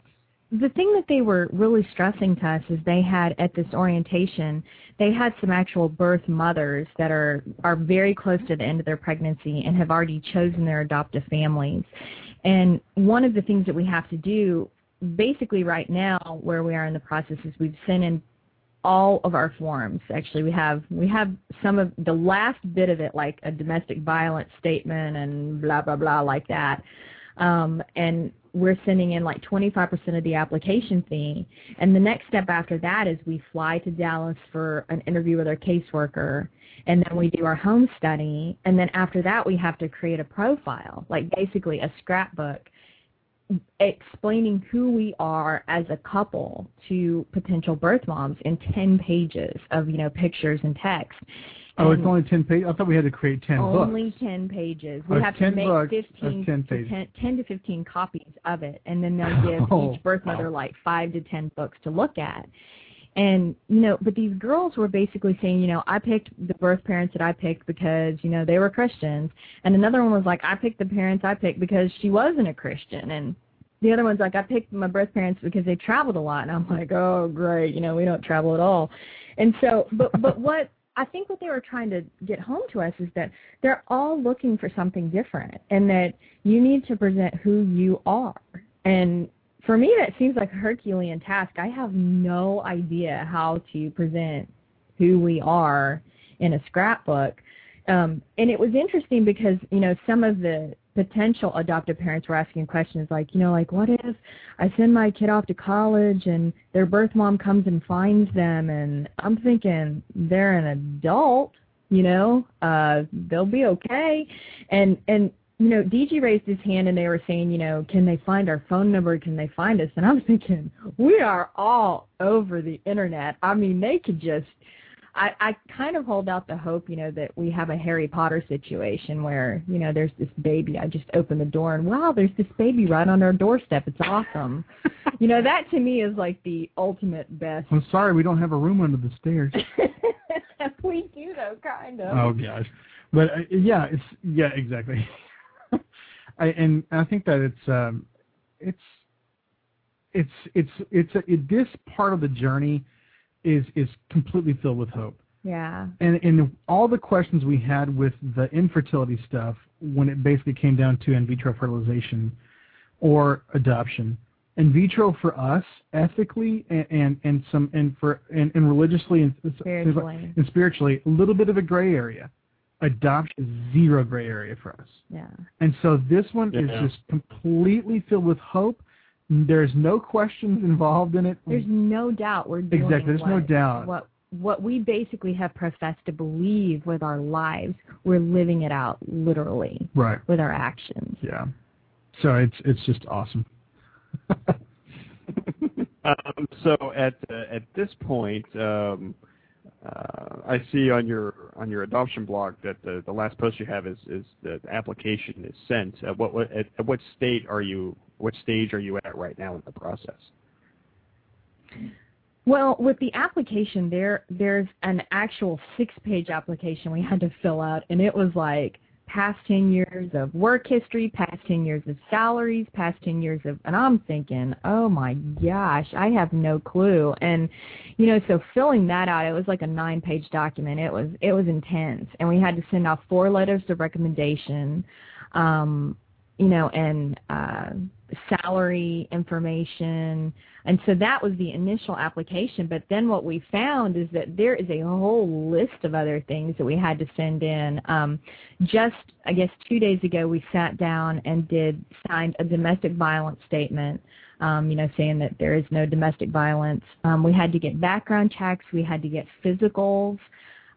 the thing that they were really stressing to us is they had at this orientation, they had some actual birth mothers that are are very close to the end of their pregnancy and have already chosen their adoptive families. And one of the things that we have to do basically right now where we are in the process is we've sent in all of our forms. Actually, we have we have some of the last bit of it, like a domestic violence statement and blah blah blah like that. Um, and we're sending in like 25% of the application fee. And the next step after that is we fly to Dallas for an interview with our caseworker, and then we do our home study. And then after that, we have to create a profile, like basically a scrapbook explaining who we are as a couple to potential birth moms in 10 pages of, you know, pictures and text. Oh, it's only ten pages. I thought we had to create ten only books. 10 pages. Oh, We it's have 10 to make books 15 10 to 10, 10 to 15 copies of it, and then they'll give Oh, each birth mother like 5 to 10 books to look at. And, you know, but these girls were basically saying, you know, I picked the birth parents that I picked because, you know, they were Christians. And another one was like, I picked the parents I picked because she wasn't a Christian. And the other one's like, I picked my birth parents because they traveled a lot. And I'm like, oh, great, you know, we don't travel at all. And so, but, but what, I think what they were trying to get home to us is that they're all looking for something different and that you need to present who you are. And for me, that seems like a Herculean task. I have no idea how to present who we are in a scrapbook. Um, and it was interesting because, you know, some of the potential adoptive parents were asking questions like, you know, like, what if I send my kid off to college and their birth mom comes and finds them? And I'm thinking they're an adult, you know, uh, they'll be okay. And, and, you know, DG raised his hand and they were saying, you know, can they find our phone number? Can they find us? And I'm thinking, we are all over the internet. I mean, they could just I, I kind of hold out the hope, you know, that we have a Harry Potter situation where, you know, there's this baby. I just open the door and wow, there's this baby right on our doorstep. It's awesome. you know, that to me is like the ultimate best. I'm sorry, we don't have a room under the stairs. we do though, kind of. oh gosh, but uh, yeah, it's yeah, exactly. I, and I think that it's um, it's it's it's it's a, it, this part of the journey is is completely filled with hope. Yeah. And and all the questions we had with the infertility stuff when it basically came down to in vitro fertilization or adoption. In vitro for us, ethically and and, and some and for and, and religiously and Spiritually. and spiritually, a little bit of a gray area. Adoption is zero gray area for us. Yeah. And so this one is just completely filled with hope. There's no questions involved in it. There's no doubt we're doing Exactly, there's no doubt. what what we basically have professed to believe with our lives. We're living it out literally right. with our actions. Yeah. So it's it's just awesome. um, so at uh, at this point, um, I see on your on your adoption blog that the, the last post you have is is the application is sent. Uh, what what at, at what state are you? What stage are you at right now in the process? Well, with the application, there there's an actual six-page application we had to fill out, and it was like past 10 years of work history, past 10 years of salaries, past 10 years of, and I'm thinking, oh my gosh, I have no clue. And, you know, so filling that out, it was like a nine page document. It was, it was intense. And we had to send out four letters of recommendation, um, you know, and, uh, salary information. And so that was the initial application. But then what we found is that there is a whole list of other things that we had to send in. Um, just, I guess, two days ago, we sat down and did signed a domestic violence statement. Um, you know, saying that there is no domestic violence. Um, we had to get background checks. We had to get physicals.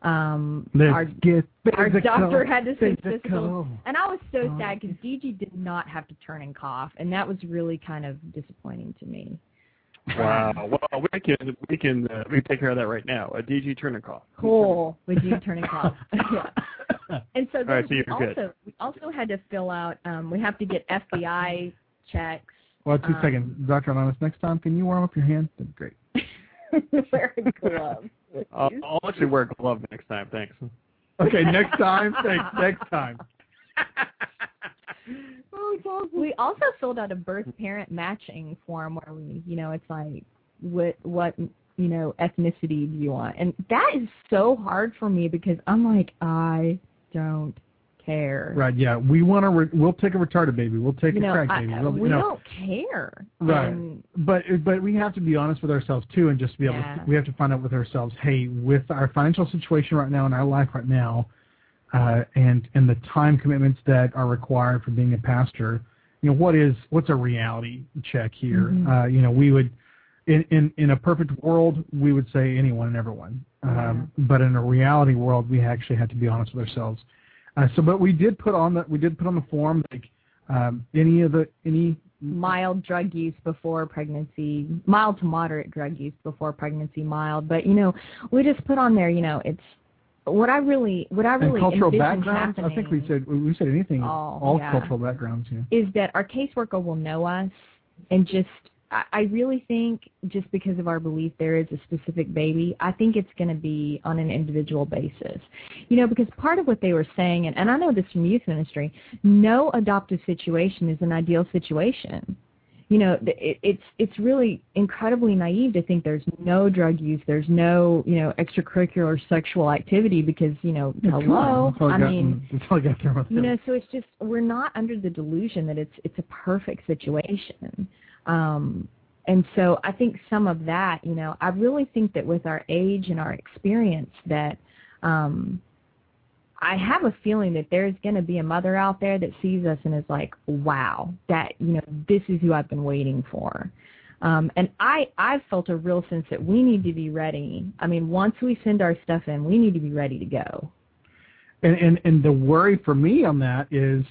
Um, Let's our get our physical, doctor had to say physical. physical, and I was so Oh. sad because DG did not have to turn and cough, and that was really kind of disappointing to me. Wow. Well, we can we can uh, we can take care of that right now. A DG Turnicoff. Cool, with you turning cough. yeah. And so then right, so we also good. we also had to fill out. Um, we have to get FBI checks. Well, two Um, seconds, Doctor Anonymous. Next time, can you warm up your hands? That'd be great. Wear gloves. with I'll, you. I'll actually wear a glove next time. Thanks. Okay, next time. Thanks. Next time. Oh, we also filled out a birth parent matching form where we, you know, it's like what what you know ethnicity do you want, and that is so hard for me because I'm like I don't care. Right. Yeah. We want to. Re- we'll take a retarded baby. We'll take You a know, crack I, baby. We'll, we you know, don't care. Right. And But but we have to be honest with ourselves too, and just be able. Yeah. To, we have to find out with ourselves. Hey, with our financial situation right now in our life right now, uh, and and the time commitments that are required for being a pastor, you know, what is what's a reality check here? Mhm. Uh, you know, we would. In, in in a perfect world, we would say anyone and everyone. Um, But in a reality world, we actually have to be honest with ourselves. Uh, so, but we did put on the we did put on the form like um, any of the any mild drug use before pregnancy, mild to moderate drug use before pregnancy, mild. But you know, we just put on there. You know, it's what I really what I and really cultural envision backgrounds. I think we said we said anything. Oh, all yeah. cultural backgrounds. Yeah. is that our caseworker will know us and just I really think just because of our belief there is a specific baby, I think it's going to be on an individual basis. You know, because part of what they were saying, and, and I know this from youth ministry, no adoptive situation is an ideal situation. You know, it, it's it's really incredibly naive to think there's no drug use, there's no you know extracurricular sexual activity because you know Yeah, hello. I got- mean that's all I got you know so it's just we're not under the delusion that it's it's a perfect situation um and so i think some of that you know i really think that with our age and our experience that um i have a feeling that there's going to be a mother out there that sees us and is like wow that you know this is who i've been waiting for um, and I, I've felt a real sense that we need to be ready. I mean, once we send our stuff in, we need to be ready to go. And, and and the worry for me on that is,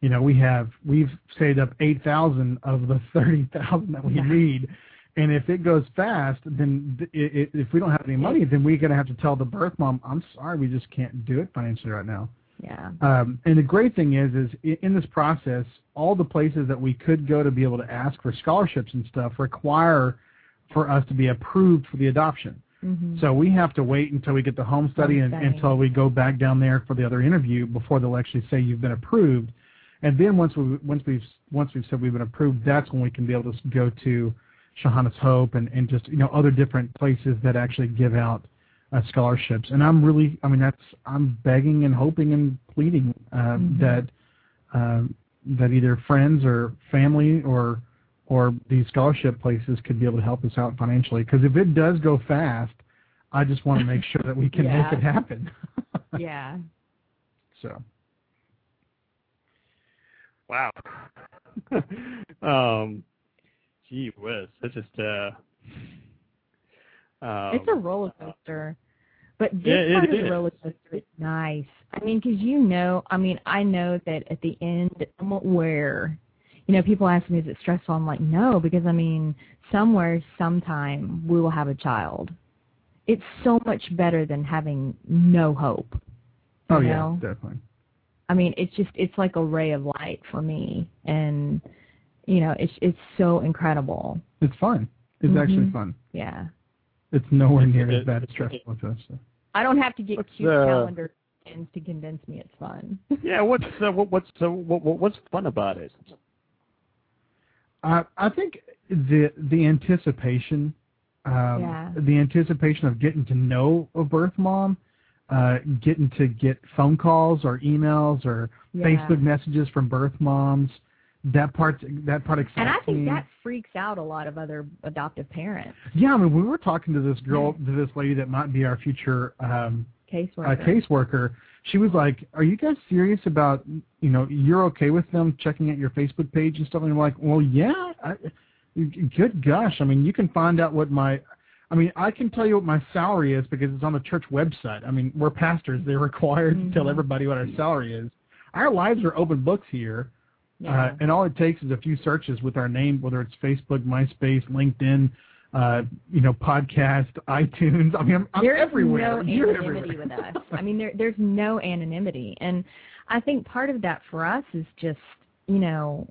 you know, we have we've saved up eight thousand of the thirty thousand that we Yeah. need, and if it goes fast, then th- i i if we don't have any money, then we're gonna have to tell the birth mom, I'm sorry, we just can't do it financially right now. Yeah. Um, and the great thing is, is in this process, all the places that we could go to be able to ask for scholarships and stuff require for us to be approved for the adoption. hmm So we have to wait until we get the home study Home and study. until we go back down there for the other interview before they'll actually say you've been approved. And then once we once we've once we've said we've been approved, that's when we can be able to go to Shaohannah's Hope and, and just you know other different places that actually give out uh, scholarships. And I'm really I mean that's I'm begging and hoping and pleading uh, Mhm. that um, that either friends or family or or these scholarship places could be able to help us out financially. Because if it does go fast, I just want to make sure that we can Yeah. make it happen. Yeah. So Wow. um, gee whiz, that's just uh. Um, it's a roller coaster. But this Yeah, part of is. the roller coaster is nice. I mean, because you know, I mean, I know that at the end, somewhere, you know, people ask me, is it stressful? I'm like, no, because I mean, somewhere, sometime, we will have a child. It's so much better than having no hope. you oh yeah, know? definitely. I mean, it's just it's like a ray of light for me, and you know, it's it's so incredible. It's fun. It's actually Mhm. fun. Yeah, It's nowhere near It- as bad as stressful as. So. I don't have to get What's cute the- calendars tends to convince me it's fun. Yeah, what's uh, what, what's what, what, what's fun about it? I I think the the anticipation, um, Yeah. the anticipation of getting to know a birth mom, uh, getting to get phone calls or emails or Yeah. Facebook messages from birth moms. That part that part excites And I think me. that freaks out a lot of other adoptive parents, Yeah, I mean, we were talking to this girl, to this lady that might be our future um, caseworker. uh, caseworker. She was like, "Are you guys serious about, you know, you're okay with them checking out your Facebook page and stuff?" And I'm like, "Well, yeah. I, good gosh, I mean, you can find out what my, I mean, I can tell you what my salary is because it's on the church website. I mean, we're pastors; they're required to tell Mhm. everybody what our salary is. Our lives are open books here." Yeah. Uh, and all it takes is a few searches with our name, whether it's Facebook, MySpace, LinkedIn, uh, you know, podcast, iTunes. I mean, I'm, I'm There's everywhere. no You're anonymity everywhere. with us. I mean, there, there's no anonymity, and I think part of that for us is just, you know,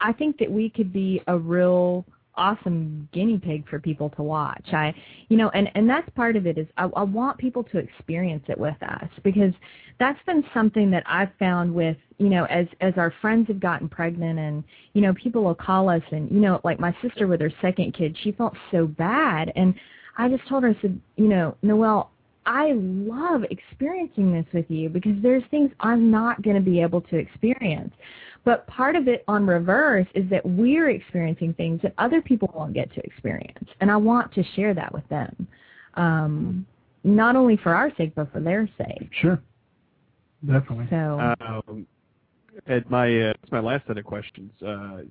I think that we could be a real awesome guinea pig for people to watch. I, you know, and and that's part of it is I, I want people to experience it with us because that's been something that I've found with, you know, as as our friends have gotten pregnant and you know people will call us and you know like my sister with her second kid, she felt so bad and I just told her I said, you know, Noelle, I love experiencing this with you because there's things I'm not going to be able to experience. But part of it on reverse is that we're experiencing things that other people won't get to experience. And I want to share that with them. Um, not only for our sake, but for their sake. Sure, definitely. So, Um, at my uh, it's my last set of questions. Uh,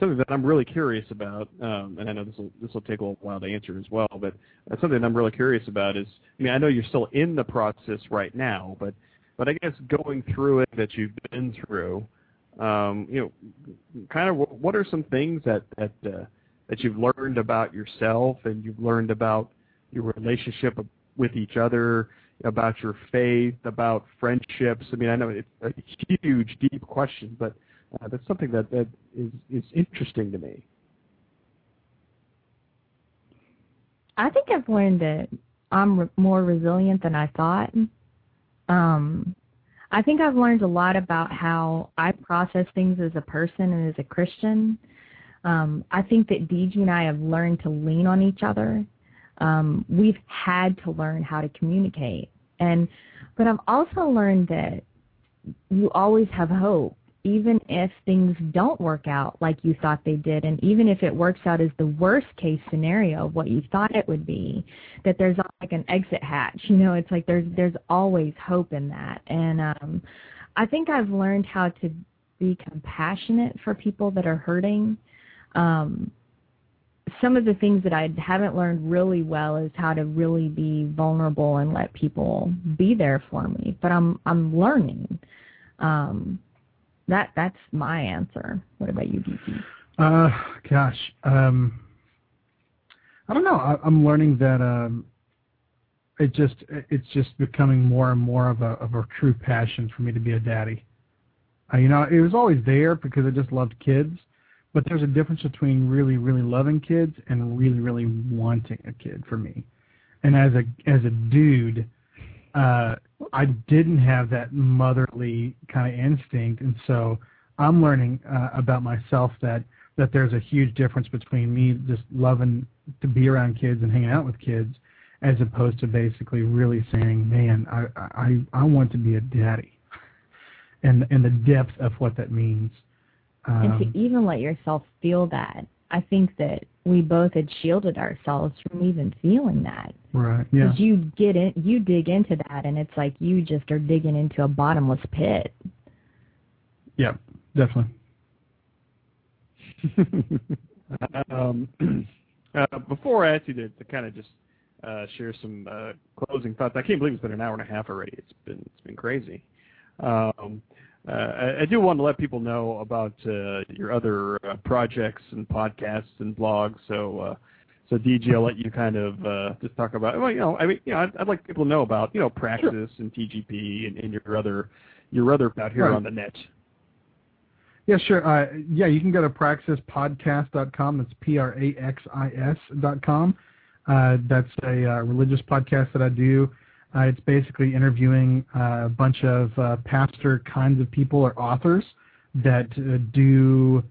something that I'm really curious about, um, and I know this will this will take a little while to answer as well, but uh, something that I'm really curious about is, I mean, I know you're still in the process right now, but but I guess going through it that you've been through, um, you know, kind of what are some things uh, that you've learned about yourself and you've learned about your relationship with each other, about your faith, about friendships. I mean, I know it's a huge, deep question, but uh, that's something that is interesting to me. I think I've learned that I'm re- more resilient than I thought. Um, I think I've learned a lot about how I process things as a person and as a Christian. Um, I think that DG and I have learned to lean on each other. Um, we've had to learn how to communicate, and but I've also learned that you always have hope, even if things don't work out like you thought they did, and even if it works out as the worst case scenario of what you thought it would be, that there's like an exit hatch. You know, it's like there's there's always hope in that, and um, I think I've learned how to be compassionate for people that are hurting. Um, some of the things that I haven't learned really well is how to really be vulnerable and let people be there for me. But I'm I'm learning. Um, that that's my answer. What about you, DG? Uh, gosh, um, I don't know. I, I'm learning that um, it just it's just becoming more and more of a of a true passion for me to be a daddy. Uh, you know, it was always there because I just loved kids, but there's a difference between really really loving kids and really really wanting a kid for me. And as a as a dude, uh, I didn't have that motherly kind of instinct, and so I'm learning uh, about myself that that there's a huge difference between me just loving to be around kids and hanging out with kids, as opposed to basically really saying, "Man, I I I want to be a daddy," and and the depth of what that means. and Um, to even let yourself feel that. I think that we both had shielded ourselves from even feeling that. right? Yeah. Because you get in, you dig into that, and it's like you just are digging into a bottomless pit. Yeah. Definitely. um, uh, before I ask you to, to kind of just uh, share some uh, closing thoughts, I can't believe it's been an hour and a half already. It's been it's been crazy. Um, I, I do want to let people know about uh, your other uh, projects and podcasts and blogs. So, uh, so DG, I'll let you kind of uh, just talk about. Well, you know, I mean, you know, I'd, I'd like people to know about you know Praxis and TGP and, and your other your other out here Right. on the net. Yeah, sure. Uh, yeah, you can go to praxispodcast.com. That's P-R-A-X-I-S dot com. Uh, that's a uh, religious podcast that I do. Uh, it's basically interviewing uh, a bunch of uh, pastor kinds of people or authors that do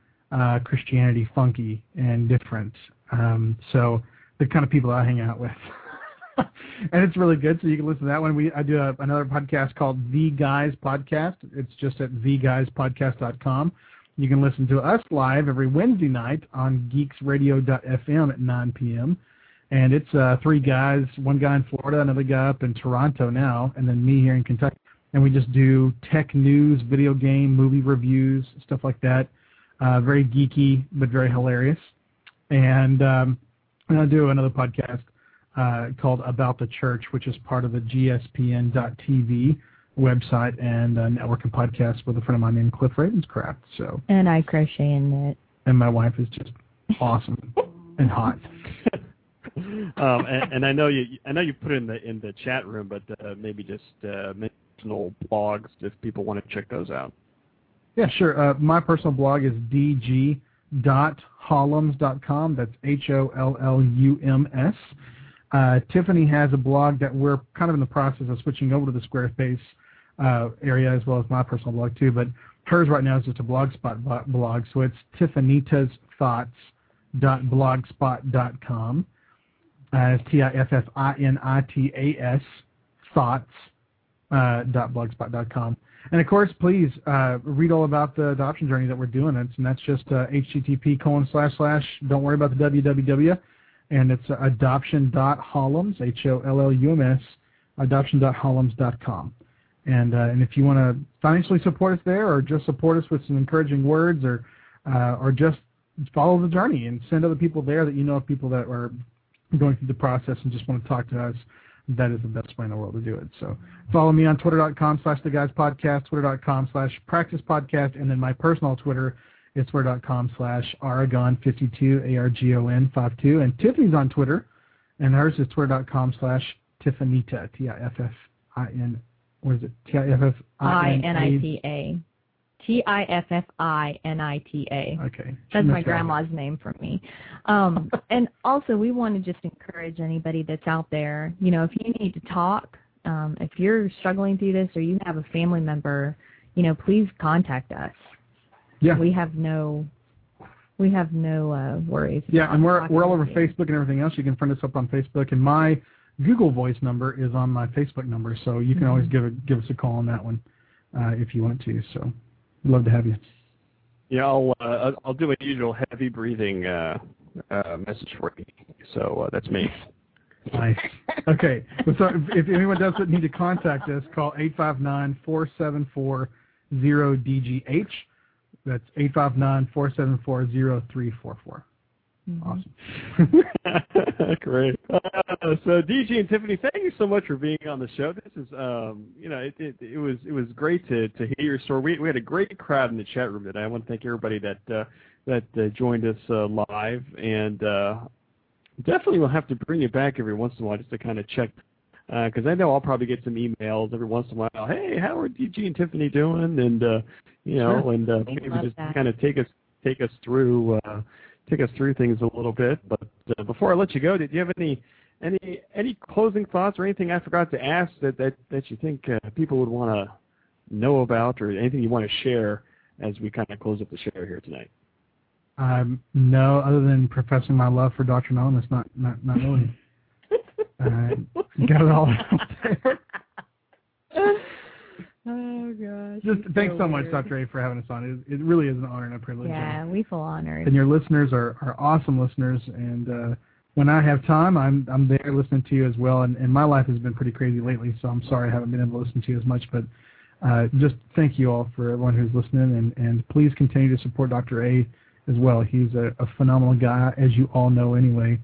Christianity funky and different. Um, so the kind of people I hang out with. and it's really good. So you can listen to that one. We I do a, another podcast called The Guys Podcast. It's just at theguyspodcast.com. You can listen to us live every Wednesday night on geeksradio.fm at 9 p.m. And it's uh, three guys, one guy in Florida, another guy up in Toronto now, and then me here in Kentucky. And we just do tech news, video game, movie reviews, stuff like that. Uh, very geeky, but very hilarious. And, um, and I do another podcast uh, called About the Church, which is part of the GSPN.TV website and a network of podcasts with a friend of mine named Cliff Ravenscraft. So. And I crochet in knit. And my wife is just awesome and hot. um, and, and I know you, I know you put it in the in the chat room, but uh, maybe just uh, mentional blogs if people want to check those out. Yeah, sure. Uh, my personal blog is dg.hollums.com. That's H-O-L-L-U-M-S. Uh, Tiffany has a blog that we're kind of in the process of switching over to the Squarespace uh, area as well as my personal blog too. But hers right now is just a blogspot blog, so it's tiffinitas.thoughts.blogspot.com. Uh, it's T-I-F-F-I-N-I-T-A-S thoughts uh, dot blogspot.com. And of course, please uh, read all about the adoption journey that we're doing. It's, and that's just uh, http colon slash slash. Don't worry about the www and it's adoption.hollums, H-O-L-L-U-M-S, adoption.hollums.com. And, uh, and if you want to financially support us there or just support us with some encouraging words or, uh, or just follow the journey and send other people there that you know of people that are going through the process and just want to talk to us, that is the best way in the world to do it. So follow me on twitter.com slash the guys podcast, twitter.com slash practice podcast, and then my personal Twitter it's twitter.com slash Argon52, A-R-G-O-N 52. And Tiffany's on Twitter, and hers is twitter.com slash Tiffinita, T-I-F-F-I-N, what is it? T-I-F-F-I-N-I-T-A. T-I-F-F-I-N-I-T-A. Okay. That's my grandma's name for me. Um, and also, we want to just encourage anybody that's out there, you know, if you need to talk, um, if you're struggling through this or you have a family member, you know, please contact us. Yeah. We have no we have no uh, worries. Yeah, and we're we're all over Facebook and everything else. You can friend us up on Facebook, and my Google Voice number is on my Facebook number, so you can mm-hmm. always give a, give us a call on that one uh, if you want to. So, love to have you. Yeah, I'll uh, I'll do a usual heavy breathing uh, uh, message for you. So uh, that's me. Nice. Okay. So if, if anyone does need to contact us, call eight five nine four seven four zero DGH. That's 859-474-0344. Mm-hmm. Awesome. Great. Uh, so DG and Tiffany, thank you so much for being on the show. This is, um, you know, it, it, it was it was great to to hear your story. We we had a great crowd in the chat room today. I want to thank everybody that uh, that uh, joined us uh, live, and uh, definitely we'll have to bring you back every once in a while just to kind of check because uh, I know I'll probably get some emails every once in a while. Hey, how are DG and Tiffany doing? And uh, you know, sure. and uh, maybe just kind of take us take us through uh, take us through things a little bit. But uh, before I let you go, did you have any any any closing thoughts or anything I forgot to ask that that that you think uh, people would want to know about, or anything you want to share as we kind of close up the show here tonight? Um, no, other than professing my love for Dr. Nolan, it's not not not really. Uh, got it all out there. Oh gosh. Just thanks so, so much. Dr. A, for having us on. It, it really is an honor and a privilege. Yeah, we feel honored. And your listeners are, are awesome listeners. And uh, when I have time, I'm I'm there listening to you as well. And, and my life has been pretty crazy lately, so I'm sorry I haven't been able to listen to you as much. But uh, just thank you all for everyone who's listening, and, and please continue to support Dr. A as well. He's a, a phenomenal guy, as you all know anyway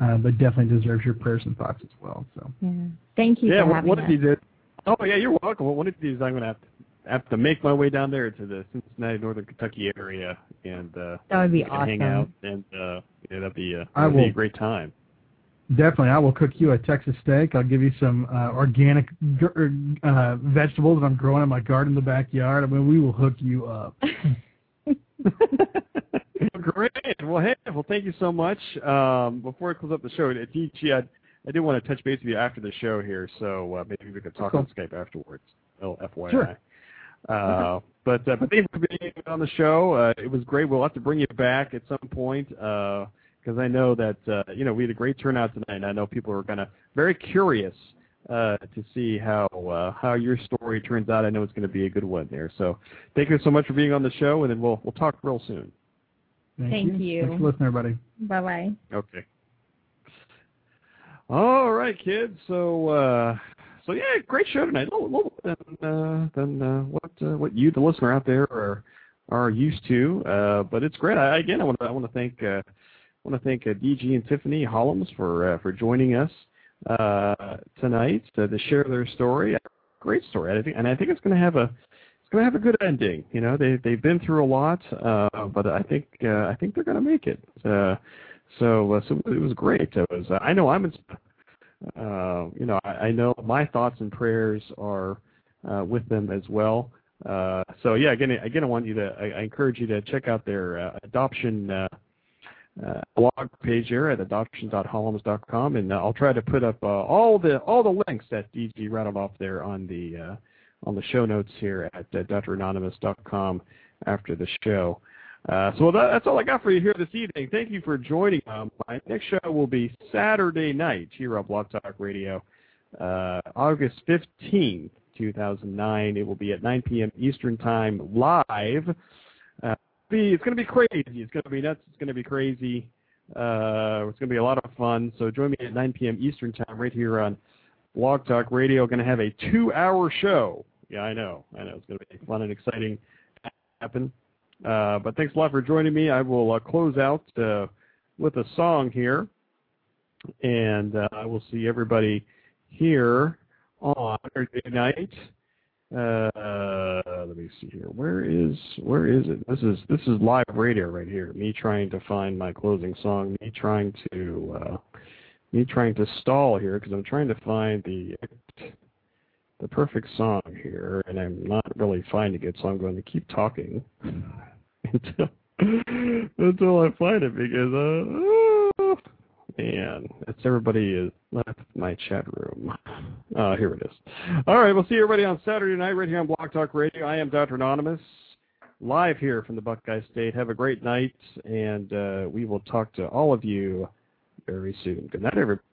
uh, but definitely deserves your prayers and thoughts as well. So yeah, thank you. Yeah, for having one us. of these days. Oh yeah, you're welcome. Well, one of these I'm gonna have to have to make my way down there to the Cincinnati, Northern Kentucky area, and uh, that would be awesome. Hang out, and uh, yeah, that'd be uh, that'd be a great time. Definitely, I will cook you a Texas steak. I'll give you some uh, organic uh, vegetables that I'm growing in my garden in the backyard. I mean, we will hook you up. Great. Well, hey, well, thank you so much. Um, before I close up the show, DG, I'd, I did want to touch base with you after the show here, so uh, maybe we could talk Cool. on Skype afterwards. Oh, FYI. Sure. Uh, but uh, but thank you for being on the show. Uh, it was great. We'll have to bring you back at some point because I know that uh, you know we had a great turnout tonight. And I know people are going to very curious uh, to see how uh, how your story turns out. I know it's going to be a good one there. So thank you so much for being on the show, and then we'll we'll talk real soon. Thank you. Thanks for listening, everybody. Bye bye. Okay. All right, kids. So, uh, so yeah, great show tonight. A little, than, uh, than uh, what uh, what you, the listener out there, are are used to. Uh, but it's great. I, again, I want to I want to thank uh, I want to thank uh, DG and Tiffany Hollums for uh, for joining us uh, tonight uh, to share their story. Great story. I think, and I think it's going to have a it's going to have a good ending. You know, they they've been through a lot, uh, but I think uh, I think they're going to make it. Uh, so uh, so it was great. It was. Uh, I know I'm. Uh, you know, I, I know my thoughts and prayers are uh, with them as well. Uh, so yeah, again, again, I want you to. I, I encourage you to check out their uh, adoption. Uh, uh, blog page here at adoption.hollums.com, and uh, I'll try to put up uh, all the all the links that DG rattled off there on the uh, on the show notes here at uh, dranonymous.com after the show. Uh, so that, that's all I got for you here this evening. Thank you for joining. Um, my next show will be Saturday night here on Blog Talk Radio, uh, August 15th, 2009. It will be at 9 p.m. Eastern Time live. Uh, be it's going to be crazy. It's going to be nuts. It's going to be crazy. Uh, it's going to be a lot of fun. So join me at 9 p.m. Eastern Time right here on Blog Talk Radio. Going to have a two-hour show. Yeah, I know. I know. It's going to be fun and exciting. Happen. Uh, but thanks a lot for joining me. I will uh, close out uh, with a song here, and I will see everybody here on Thursday night. Uh, let me see here. Where is where is it? This is this is live radio right here. Me trying to find my closing song. Me trying to uh, me trying to stall here because I'm trying to find the the perfect song here, and I'm not really finding it. So I'm going to keep talking until until I find it because uh, oh, man, it's everybody is left my chat room. Uh, here it is. All right, we'll see everybody on Saturday night right here on Blog Talk Radio. I am Dr. Anonymous, live here from the Buckeye State. Have a great night, and uh, we will talk to all of you very soon. Good night, everybody.